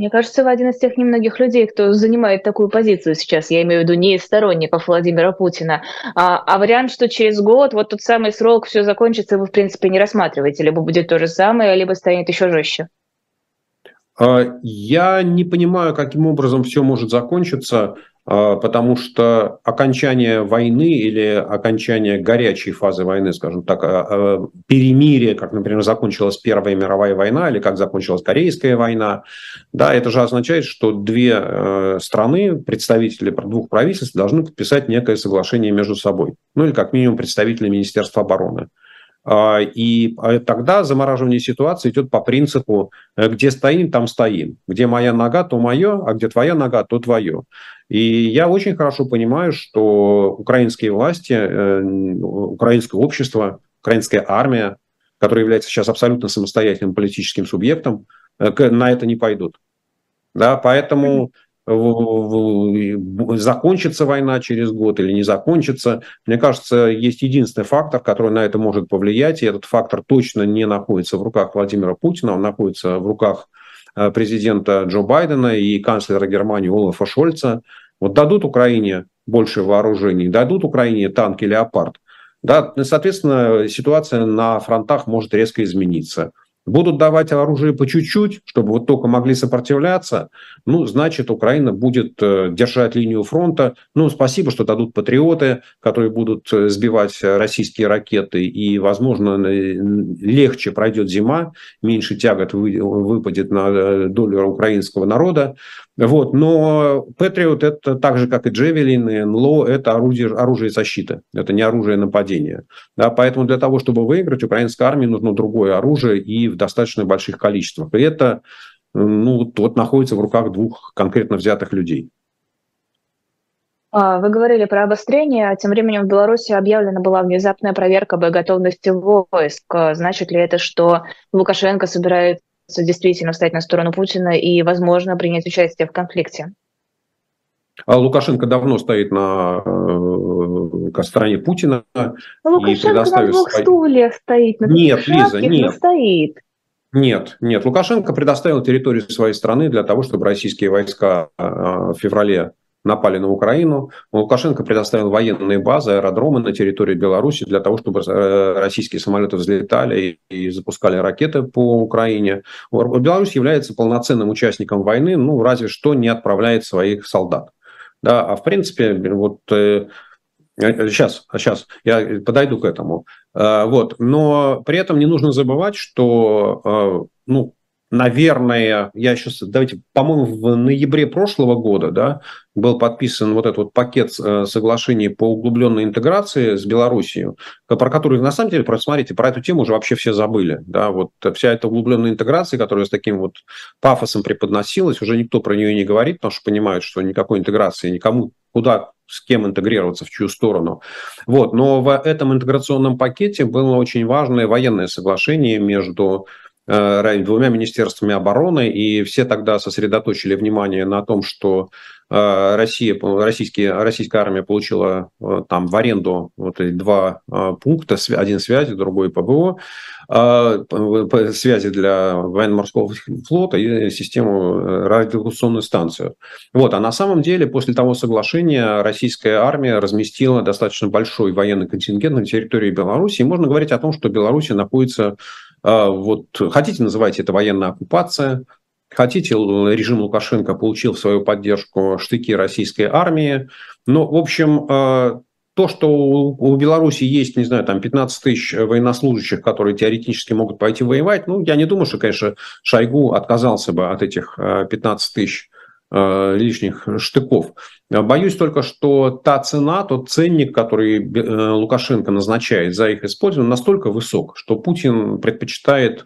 Мне кажется, вы один из тех немногих людей, кто занимает такую позицию сейчас. Я имею в виду не из сторонников Владимира Путина. А, а вариант, что через год вот тот самый срок все закончится, вы, в принципе, не рассматриваете. Либо будет то же самое, либо станет еще жестче. А, я не понимаю, каким образом все может закончиться. А, потому что окончание войны или окончание горячей фазы войны, скажем так, а, а, перемирие, как, например, закончилась Первая мировая война или как закончилась Корейская война, да, это же означает, что две э, страны, представители двух правительств должны подписать некое соглашение между собой, ну или как минимум представители Министерства обороны. И тогда замораживание ситуации идет по принципу, э, где стоим, там стоим. Где моя нога, то мое, а где твоя нога, то твое. И я очень хорошо понимаю, что украинские власти, э, украинское общество, украинская армия, которая является сейчас абсолютно самостоятельным политическим субъектом, э, на это не пойдут. Да, поэтому закончится война через год или не закончится. Мне кажется, есть единственный фактор, который на это может повлиять, и этот фактор точно не находится в руках Владимира Путина, он находится в руках Э, президента Джо Байдена и канцлера Германии Олафа Шольца. Вот дадут Украине больше вооружений, дадут Украине танки «Леопард», да, соответственно, ситуация на фронтах может резко измениться. Будут давать оружие по чуть-чуть, чтобы вот только могли сопротивляться, ну, значит, Украина будет э, держать линию фронта. Ну, спасибо, что дадут патриоты, которые будут э, сбивать российские ракеты, и, возможно, легче пройдет зима, меньше тягот выпадет на э, долю украинского народа. Вот. Но Патриот это так же, как и Джевелин, и НЛО, это орудие, оружие защиты, это не оружие нападения. Да, поэтому для того, чтобы выиграть, украинской армии нужно другое оружие и в достаточно больших количествах. И это ну, вот находится в руках двух конкретно взятых людей. А, вы говорили про обострение, а тем временем в Беларуси объявлена была внезапная проверка боеготовности войск. Значит ли это, что Лукашенко собирается действительно встать на сторону Путина и, возможно, принять участие в конфликте? А Лукашенко давно стоит на э, стороне Путина. Но ну, Лукашенко на двух свои... стульях стоит. На нет, Лиза, нет. стоит. Нет, нет. Лукашенко предоставил территорию своей страны для того, чтобы российские войска э, в феврале напали на Украину. Лукашенко предоставил военные базы, аэродромы на территории Беларуси для того, чтобы э, российские самолеты взлетали и запускали ракеты по Украине. Беларусь является полноценным участником войны, ну, разве что не отправляет своих солдат. Да, а в принципе, вот Сейчас, э, сейчас я подойду к этому. Э, вот. Но при этом не нужно забывать, что ну, наверное, я сейчас, давайте, по-моему, в ноябре прошлого года, да, был подписан вот этот вот пакет э, соглашений по углубленной интеграции с Белоруссией, про который, на самом деле, просто смотрите, про эту тему уже вообще все забыли, да, вот вся эта углубленная интеграция, которая с таким вот пафосом преподносилась, уже никто про нее не говорит, потому что понимают, что никакой интеграции никому куда с кем интегрироваться, в чью сторону. Вот. Но в этом интеграционном пакете было очень важное военное соглашение между Э, двумя министерствами обороны, и все тогда сосредоточили внимание на том, что Россия, российские, российская армия получила э, там в аренду вот эти два пункта, один связи, другой ПБО, связи для военно-морского флота и систему радиолокационную станцию. Вот. А на самом деле после того соглашения российская армия разместила достаточно большой военный контингент на территории Беларуси. И можно говорить о том, что Беларусь находится а, вот хотите, называйте это военная оккупация, хотите, режим Лукашенко получил свою поддержку штыки российской армии. Но, в общем, а, то, что у Беларуси есть, не знаю, там 15 тысяч военнослужащих, которые теоретически могут пойти воевать, ну, я не думаю, что, конечно, Шойгу отказался бы от этих 15 а, тысяч Э, лишних штыков. Боюсь только, что та цена, тот ценник, который э, Лукашенко назначает за их использование, настолько высок, что Путин предпочитает э,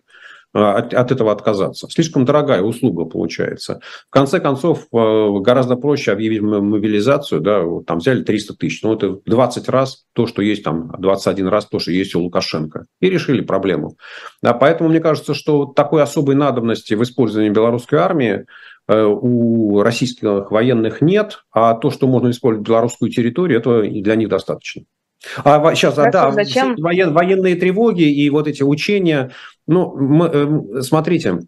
от, от этого отказаться. Слишком дорогая услуга получается. В конце концов, гораздо проще объявить мобилизацию, да, вот там взяли 300 тысяч, ну это 20 раз то, что есть там, 21 раз то, что есть у Лукашенко. И решили проблему. Да, поэтому мне кажется, что такой особой надобности в использовании белорусской армии Э, у российских военных нет, а то, что можно использовать белорусскую территорию, это для них достаточно. А сейчас, Хорошо, да, зачем? Воен, военные тревоги и вот эти учения. Ну, мы, э, смотрите,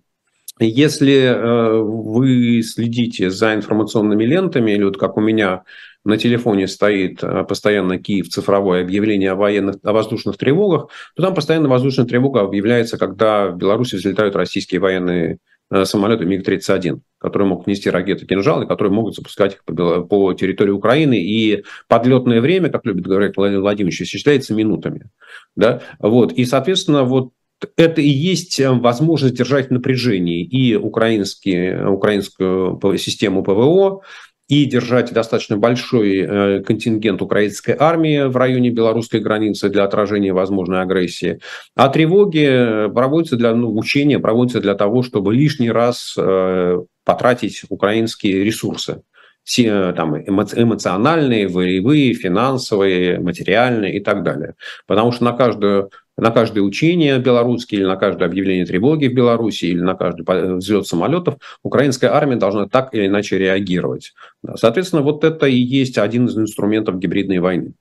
если э, вы следите за информационными лентами, или вот как у меня на телефоне стоит э, постоянно Киев цифровое объявление о военных, о воздушных тревогах, то там постоянно воздушная тревога объявляется, когда в Беларуси взлетают российские военные самолеты МиГ-31, которые могут нести ракеты «Кинжал» и которые могут запускать их по, территории Украины. И подлетное время, как любит говорить Владимир Владимирович, исчисляется минутами. Да? Вот. И, соответственно, вот это и есть э, возможность держать напряжение и украинские, украинскую систему ПВО, и держать достаточно большой э, контингент украинской армии в районе белорусской границы для отражения возможной агрессии. А тревоги проводятся для ну, учения, проводятся для того, чтобы лишний раз э, потратить украинские ресурсы все там эмоциональные, волевые, финансовые, материальные и так далее. Потому что на каждую на каждое учение белорусские или на каждое объявление тревоги в Беларуси или на каждый взлет самолетов украинская армия должна так или иначе реагировать. Соответственно, вот это и есть один из инструментов гибридной войны.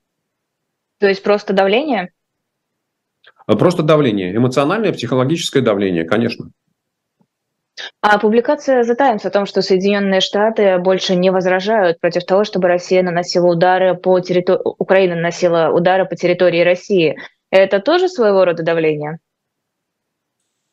То есть просто давление? Просто давление. Эмоциональное, психологическое давление, конечно. А публикация The Times о том, что Соединенные Штаты больше не возражают против того, чтобы Россия наносила удары по территории, Украина наносила удары по территории России – это тоже своего рода давление?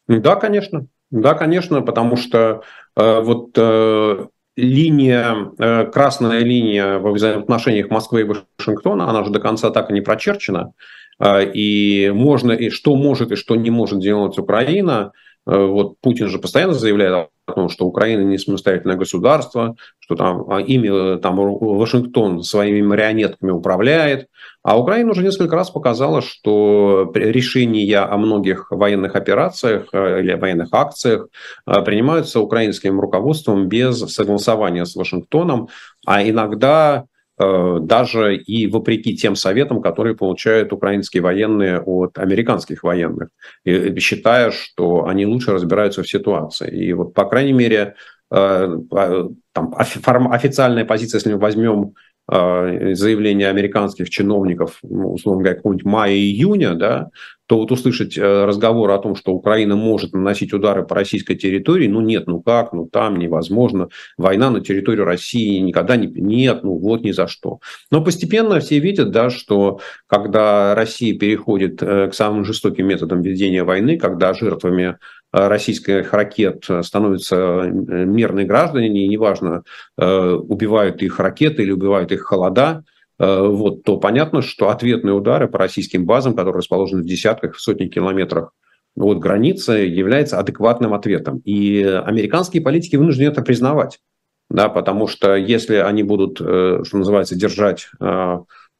Да, конечно. Да, конечно, потому что э, вот э, линия, э, красная линия в взаимоотношениях Москвы и Вашингтона, она же до конца так и не прочерчена. Э, и можно, и что может, и что не может делать Украина. Э, вот Путин же постоянно заявляет о том, что Украина не самостоятельное государство, что там а, ими там Вашингтон своими марионетками управляет. А Украина уже несколько раз показала, что решения о многих военных операциях э, или военных акциях э, принимаются украинским руководством без согласования с Вашингтоном, а иногда э, даже и вопреки тем советам, которые получают украинские военные от американских военных, считая, что они лучше разбираются в ситуации. И вот, по крайней мере, там, официальная позиция, если мы возьмем а, заявления американских чиновников, ну, условно говоря, какого-нибудь мая-июня, да, то вот услышать э, разговор о том, что Украина может наносить удары по российской территории, ну нет, ну как, ну там невозможно, война на территории России никогда не, нет, ну вот ни за что. Но постепенно все видят, да, что когда Россия переходит э, к самым жестоким методам ведения войны, когда жертвами Э, российских ракет становятся мирные граждане, и неважно, убивают их ракеты или убивают их холода, вот, то понятно, что ответные удары по российским базам, которые расположены в десятках, в сотнях километрах от границы, является адекватным ответом. И американские политики вынуждены это признавать. Да, потому что если они будут, что называется, держать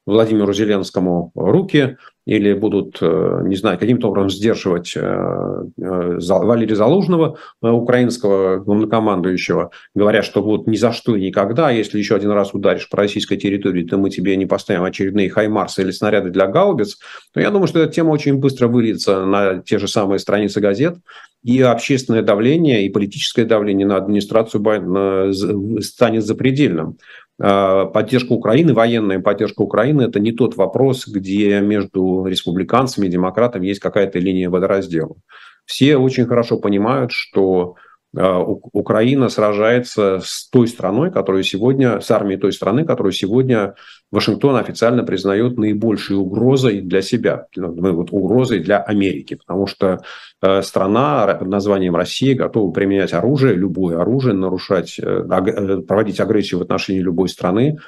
Владимиру Зеленскому руки или будут, э, не знаю, каким-то образом сдерживать э, э, Валерия Залужного, украинского главнокомандующего, говоря, что вот ни за что и никогда, если еще один раз ударишь по российской территории, то мы тебе не поставим очередные хаймарсы или снаряды для гаубиц, то я думаю, что эта тема очень быстро выльется на те же самые страницы газет, и общественное давление, и политическое давление на администрацию Байдена станет запредельным. А, поддержка Украины, военная поддержка Украины – это не тот вопрос, где между республиканцами и демократами есть какая-то линия водораздела. Все очень хорошо понимают, что Украина сражается с той страной, которую сегодня, с армией той страны, которую сегодня Вашингтон официально признает наибольшей угрозой для себя, ну, вот угрозой для Америки, потому что э, страна под названием Россия готова применять оружие, любое оружие, нарушать, э, э, проводить агрессию в отношении любой страны,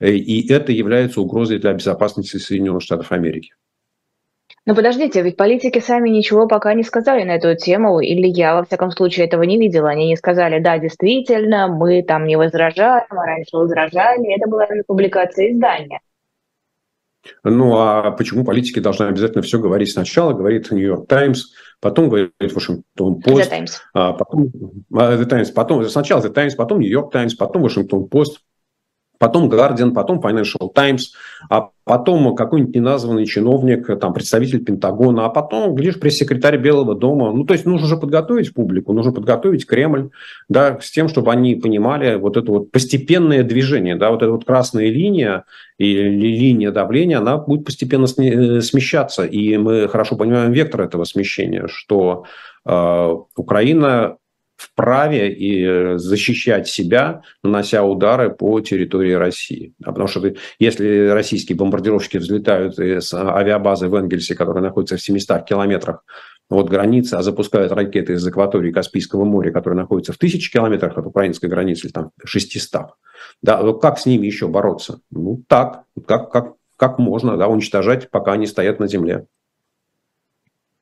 и это является угрозой для безопасности Соединенных Штатов Америки. Но подождите, ведь политики сами ничего пока не сказали на эту тему, или я, во всяком случае, этого не видела. Они не сказали, да, действительно, мы там не возражаем, а раньше возражали. Это была публикация издания. Ну, а почему политики должны обязательно все говорить сначала? Говорит Нью-Йорк Таймс, потом говорит Вашингтон Пост. The Times. А потом, а, The Times, потом, сначала The Times, потом Нью-Йорк Таймс, потом Вашингтон Пост потом Guardian, потом Financial Times, а потом какой-нибудь неназванный чиновник, там, представитель Пентагона, а потом, глядишь, пресс-секретарь Белого дома. Ну, то есть нужно же подготовить публику, нужно подготовить Кремль, да, с тем, чтобы они понимали вот это вот постепенное движение, да, вот эта вот красная линия или линия давления, она будет постепенно э, смещаться. И мы хорошо понимаем вектор этого смещения, что э, Украина вправе и защищать себя, нанося удары по территории России. Потому что если российские бомбардировщики взлетают из авиабазы в Энгельсе, которая находится в 700 километрах от границы, а запускают ракеты из акватории Каспийского моря, которые находятся в тысячи километрах от украинской границы, или там 600. Да, как с ними еще бороться? Ну, так, как, как, как можно да, уничтожать, пока они стоят на земле.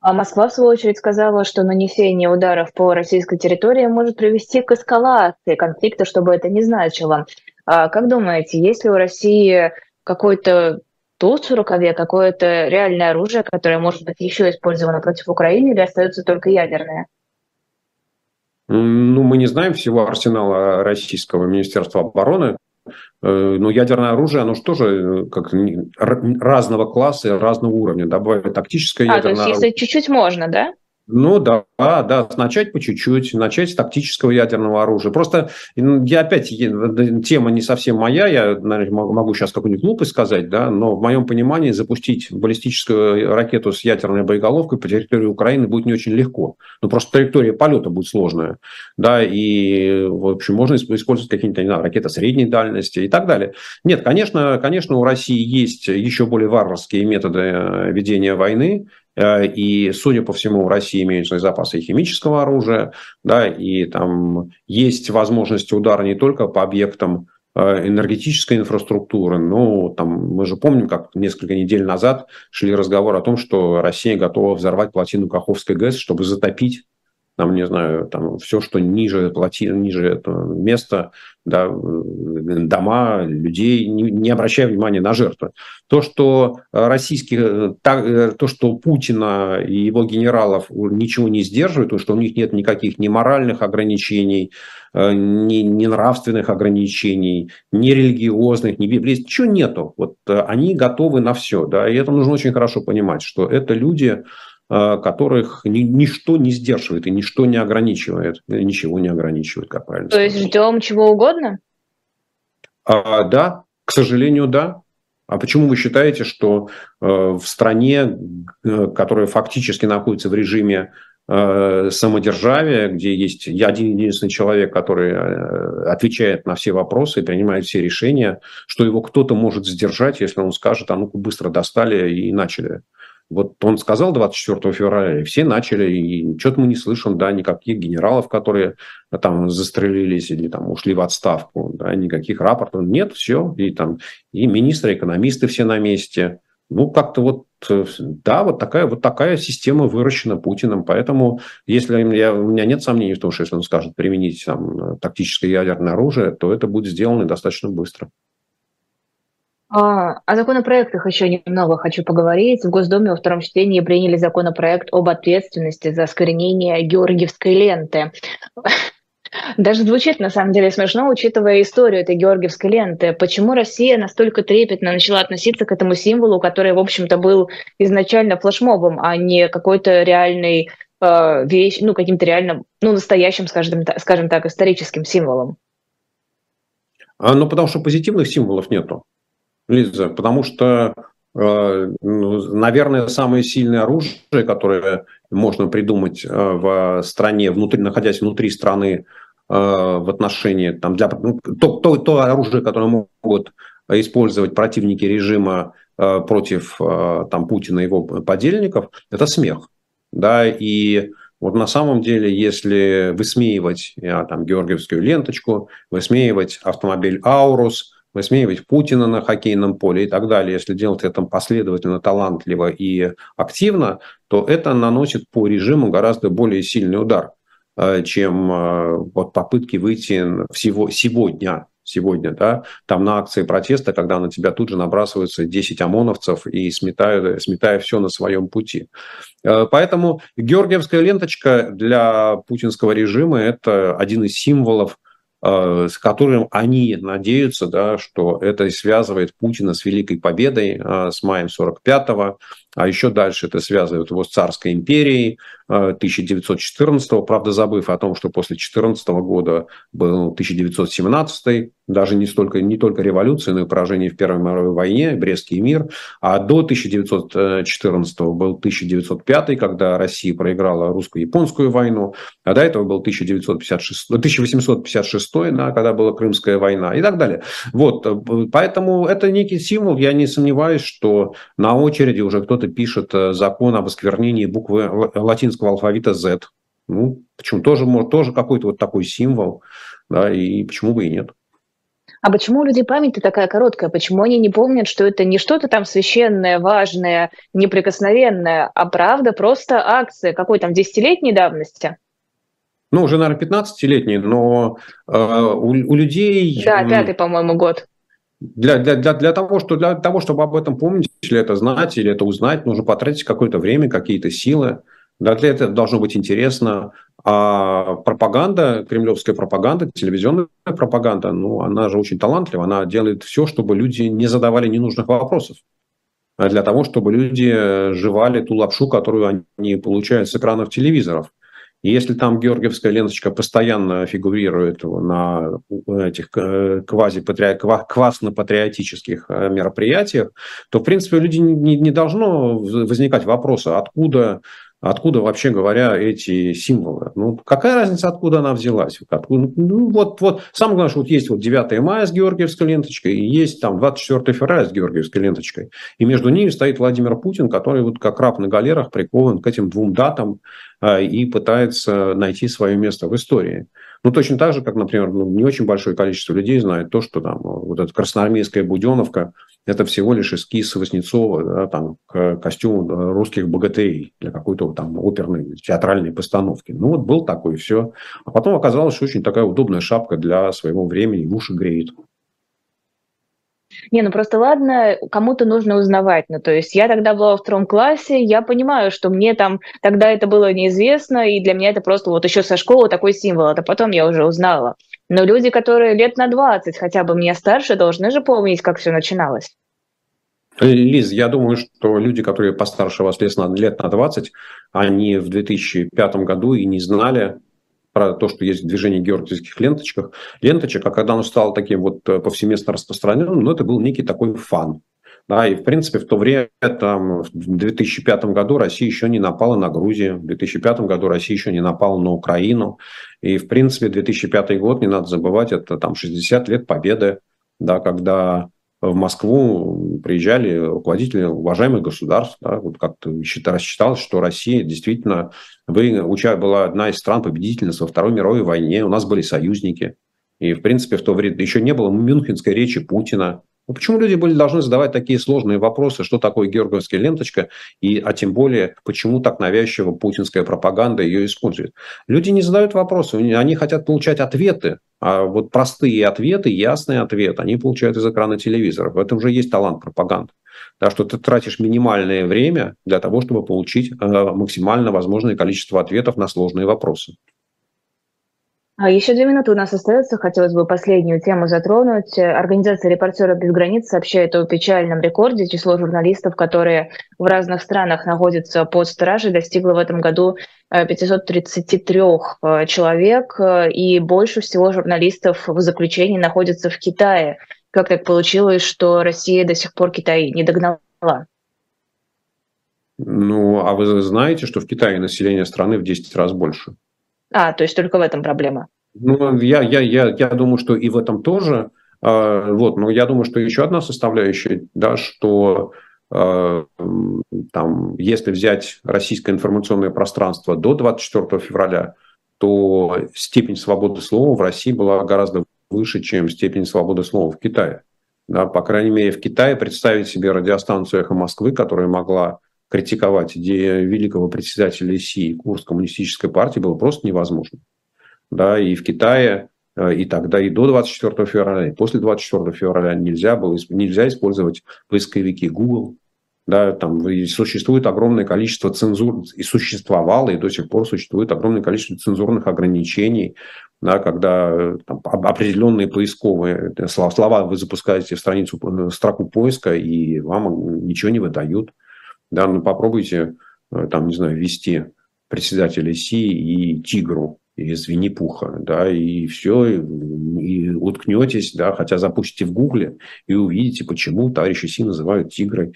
А Москва, в свою очередь, сказала, что нанесение ударов по российской территории может привести к эскалации конфликта, чтобы это не значило. А как думаете, есть ли у России какой-то туз в рукаве, какое-то реальное оружие, которое может быть еще использовано против Украины, или остается только ядерное? Ну, мы не знаем всего арсенала российского Министерства обороны. Э, но ядерное оружие, оно же тоже э, как разного класса разного уровня. Да, бывает тактическое а, ядерное то есть, если чуть-чуть можно, да? Ну да, да, начать по чуть-чуть, начать с тактического ядерного оружия. Просто я опять, тема не совсем моя, я наверное, могу сейчас какую-нибудь глупость сказать, да, но в моем понимании запустить баллистическую ракету с ядерной боеголовкой по территории Украины будет не очень легко. Ну просто траектория полета будет сложная, да, и, в общем, можно использовать какие-нибудь, не знаю, ракеты средней дальности и так далее. Нет, конечно, конечно, у России есть еще более варварские методы э, ведения войны, Э, и, судя по всему, в России имеются запасы и химического оружия, да, и там есть возможности удара не только по объектам э, энергетической инфраструктуры. Но там, мы же помним, как несколько недель назад шли разговоры о том, что Россия готова взорвать плотину Каховской ГЭС, чтобы затопить там, не знаю, там все, что ниже плотины, ниже этого места, да, дома, людей, не, не обращая внимания на жертвы. То, что российских, то, что Путина и его генералов ничего не сдерживает, то, что у них нет никаких ни моральных ограничений, э, ни, ни нравственных ограничений, ни религиозных, ни библейских, ничего нету. Вот э, они готовы на все, да, и это нужно очень хорошо понимать, что это люди, Э, которых ничто не сдерживает и ничто не ограничивает, ничего не ограничивает, как правильно То сказать. есть ждем чего угодно? А, да, к сожалению, да. А почему вы считаете, что э, в стране, э, которая фактически находится в режиме э, самодержавия, где есть один единственный человек, который э, отвечает на все вопросы и принимает все решения, что его кто-то может сдержать, если он скажет, а ну-ка быстро достали и начали. Вот он сказал 24 февраля, и все начали, и что-то мы не слышим, да, никаких генералов, которые там застрелились или там ушли в отставку, да, никаких рапортов нет, все, и там и министры, экономисты все на месте. Ну, как-то вот, да, вот такая, вот такая система выращена Путиным, поэтому если я, у меня нет сомнений в том, что если он скажет применить там тактическое ядерное оружие, то это будет сделано достаточно быстро. А, о законопроектах еще немного хочу поговорить. В Госдуме во втором чтении приняли законопроект об ответственности за сквернение георгиевской ленты. Даже звучит на самом деле смешно, учитывая историю этой георгиевской ленты. Почему Россия настолько трепетно начала относиться к этому символу, который, в общем-то, был изначально флешмобом, а не какой-то реальной э, вещь, ну, каким-то реальным, ну, настоящим, скажем, скажем так, историческим символом? А, ну, потому что позитивных символов нету. Лиза, потому что, э, ну, наверное, самое сильное оружие, которое можно придумать э, в стране, внутри, находясь внутри страны, э, в отношении там, для, ну, то, то, то оружие, которое могут использовать противники режима против там, Путина и его подельников, это смех. Да, и вот на самом деле, если высмеивать там, георгиевскую ленточку, высмеивать автомобиль «Аурус», высмеивать Путина на хоккейном поле и так далее, если делать это последовательно, талантливо и активно, то это наносит по режиму гораздо более сильный удар, э, чем э, вот попытки выйти всего сегодня, сегодня, да, там на акции протеста, когда на тебя тут же набрасываются 10 ОМОНовцев и сметают, сметая все на своем пути. Э, поэтому Георгиевская ленточка для путинского режима – это один из символов с которым они надеются, да, что это связывает Путина с Великой Победой, э, с маем 45-го, а еще дальше это связывают его с царской империей 1914 э, правда, забыв о том, что после 14 года был 1917 даже не, столько, не только революция, но и поражение в Первой мировой войне, Брестский мир, а до 1914 был 1905, когда Россия проиграла русско-японскую войну, а до этого был 1956, 1856, да, когда была Крымская война и так далее. Вот, поэтому это некий символ, я не сомневаюсь, что на очереди уже кто-то пишет э, закон об осквернении буквы латинского алфавита Z. Ну, почему тоже, тоже какой-то вот такой символ, да, и почему бы и нет. А почему у людей память такая короткая? Почему они не помнят, что это не что-то там священное, важное, неприкосновенное, а правда просто акция какой там десятилетней давности? Ну, уже, наверное, 15-летней, но э, у, у людей... Да, пятый, по-моему, год. Для, для, для, для, того, что, для того, чтобы об этом помнить, или это знать, или это узнать, нужно потратить какое-то время, какие-то силы. Для этого должно быть интересно. А пропаганда, кремлевская пропаганда, телевизионная пропаганда, ну, она же очень талантлива, она делает все, чтобы люди не задавали ненужных вопросов. А для того, чтобы люди жевали ту лапшу, которую они получают с экранов телевизоров. И если там георгиевская ленточка постоянно фигурирует на этих э, квасно-патриотических э, мероприятиях, то, в принципе, у людей не, не должно возникать вопроса, откуда Откуда, вообще говоря, эти символы? Ну, какая разница, откуда она взялась? Откуда? Ну, вот, вот, самое главное, что вот есть вот 9 мая с Георгиевской ленточкой, и есть там 24 февраля с Георгиевской ленточкой. И между ними стоит Владимир Путин, который вот как раб на галерах прикован к этим двум датам а, и пытается найти свое место в истории. Ну, точно так же, как, например, ну, не очень большое количество людей знает то, что там вот эта красноармейская Буденовка – это всего лишь эскиз Васнецова да, там, к костюму русских богатырей для какой-то там оперной театральной постановки. Ну, вот был такой, все. А потом оказалось, что очень такая удобная шапка для своего времени, уши греет. Не, ну просто ладно, кому-то нужно узнавать. Ну, то есть я тогда была во втором классе, я понимаю, что мне там тогда это было неизвестно, и для меня это просто вот еще со школы такой символ, это потом я уже узнала. Но люди, которые лет на 20, хотя бы мне старше, должны же помнить, как все начиналось. Лиз, я думаю, что люди, которые постарше вас лет на 20, они в 2005 году и не знали про то, что есть движение георгиевских ленточек, ленточек, а когда оно стало таким вот э, повсеместно распространенным, ну, это был некий такой фан. Да, и, в принципе, в то время, там, в 2005 году Россия еще не напала на Грузию, в 2005 году Россия еще не напала на Украину. И, в принципе, 2005 год, не надо забывать, это там 60 лет победы, да, когда в Москву приезжали руководители уважаемых государств. Да, вот как-то рассчиталось, что Россия действительно вы, была одна из стран победительниц во Второй мировой войне, у нас были союзники. И, в принципе, в то время еще не было мюнхенской речи Путина. Ну, почему люди были должны задавать такие сложные вопросы, что такое георгиевская ленточка, и, а тем более, почему так навязчиво путинская пропаганда ее использует? Люди не задают вопросы, они хотят получать ответы, а вот простые ответы, ясные ответы, они получают из экрана телевизора. В этом же есть талант пропаганды. Так что ты тратишь минимальное время для того, чтобы получить э, максимально возможное количество ответов на сложные вопросы. А еще две минуты у нас остается. Хотелось бы последнюю тему затронуть. Организация «Репортеры без границ» сообщает о печальном рекорде. Число журналистов, которые в разных странах находятся под стражей, достигло в этом году 533 э, э, человек. И больше всего журналистов в заключении находятся в Китае. Как так получилось, что Россия до сих пор Китай не догнала? Ну, а вы знаете, что в Китае население страны в 10 раз больше? А, то есть только в этом проблема. Ну, я, я, я, я думаю, что и в этом тоже. Э, вот, но я думаю, что еще одна составляющая, да, что э, там, если взять российское информационное пространство до 24 февраля, то степень свободы слова в России была гораздо выше, чем степень свободы слова в Китае. Да, по крайней мере, в Китае представить себе радиостанцию «Эхо Москвы», которая могла критиковать идею великого председателя ИСИ курс коммунистической партии было просто невозможно. Да, и в Китае э, и тогда, и до 24 февраля, и после 24 февраля нельзя, было, нельзя использовать поисковики Google. Да, там существует огромное количество цензур, и существовало, и до сих пор существует огромное количество цензурных ограничений, да, когда э, там, определенные поисковые э, слова вы запускаете в страницу, в строку поиска, и вам ничего не выдают. Да, ну попробуйте, э, там, не знаю, ввести председателя Си и Тигру из Винни-Пуха, да, и все, и, и уткнетесь, да, хотя запустите в Гугле и увидите, почему товарища Си называют тигрой.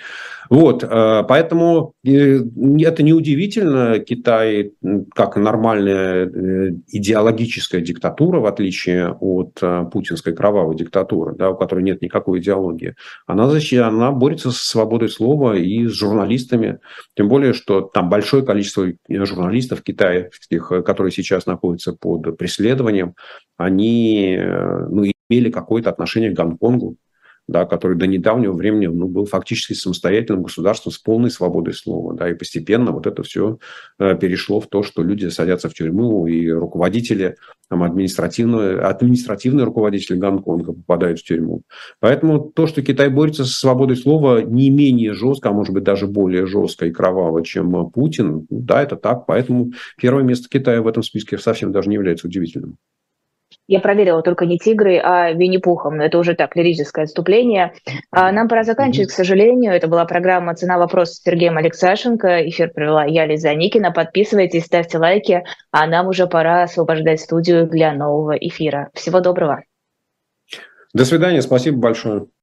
Вот, э, поэтому э, это неудивительно, Китай как нормальная э, идеологическая диктатура, в отличие от путинской кровавой диктатуры, да, у которой нет никакой идеологии, она, она борется со свободой слова и с журналистами, тем более, что там большое количество журналистов китайских, которые сейчас находятся находятся под преследованием, они э, ну, имели какое-то отношение к Гонконгу, да, который до недавнего времени ну, был фактически самостоятельным государством с полной свободой слова. Да, и постепенно вот это все э, перешло в то, что люди садятся в тюрьму, и руководители, там, административные, административные руководители Гонконга попадают в тюрьму. Поэтому то, что Китай борется со свободой слова не менее жестко, а может быть даже более жестко и кроваво, чем Путин, да, это так. Поэтому первое место Китая в этом списке совсем даже не является удивительным. Я проверила только не тигры, а Винни-Пухом. Это уже так, лирическое отступление. А нам пора заканчивать, к сожалению. Это была программа «Цена вопроса» с Сергеем Алексашенко. Эфир провела я, Лиза Никина. Подписывайтесь, ставьте лайки. А нам уже пора освобождать студию для нового эфира. Всего доброго. До свидания. Спасибо большое.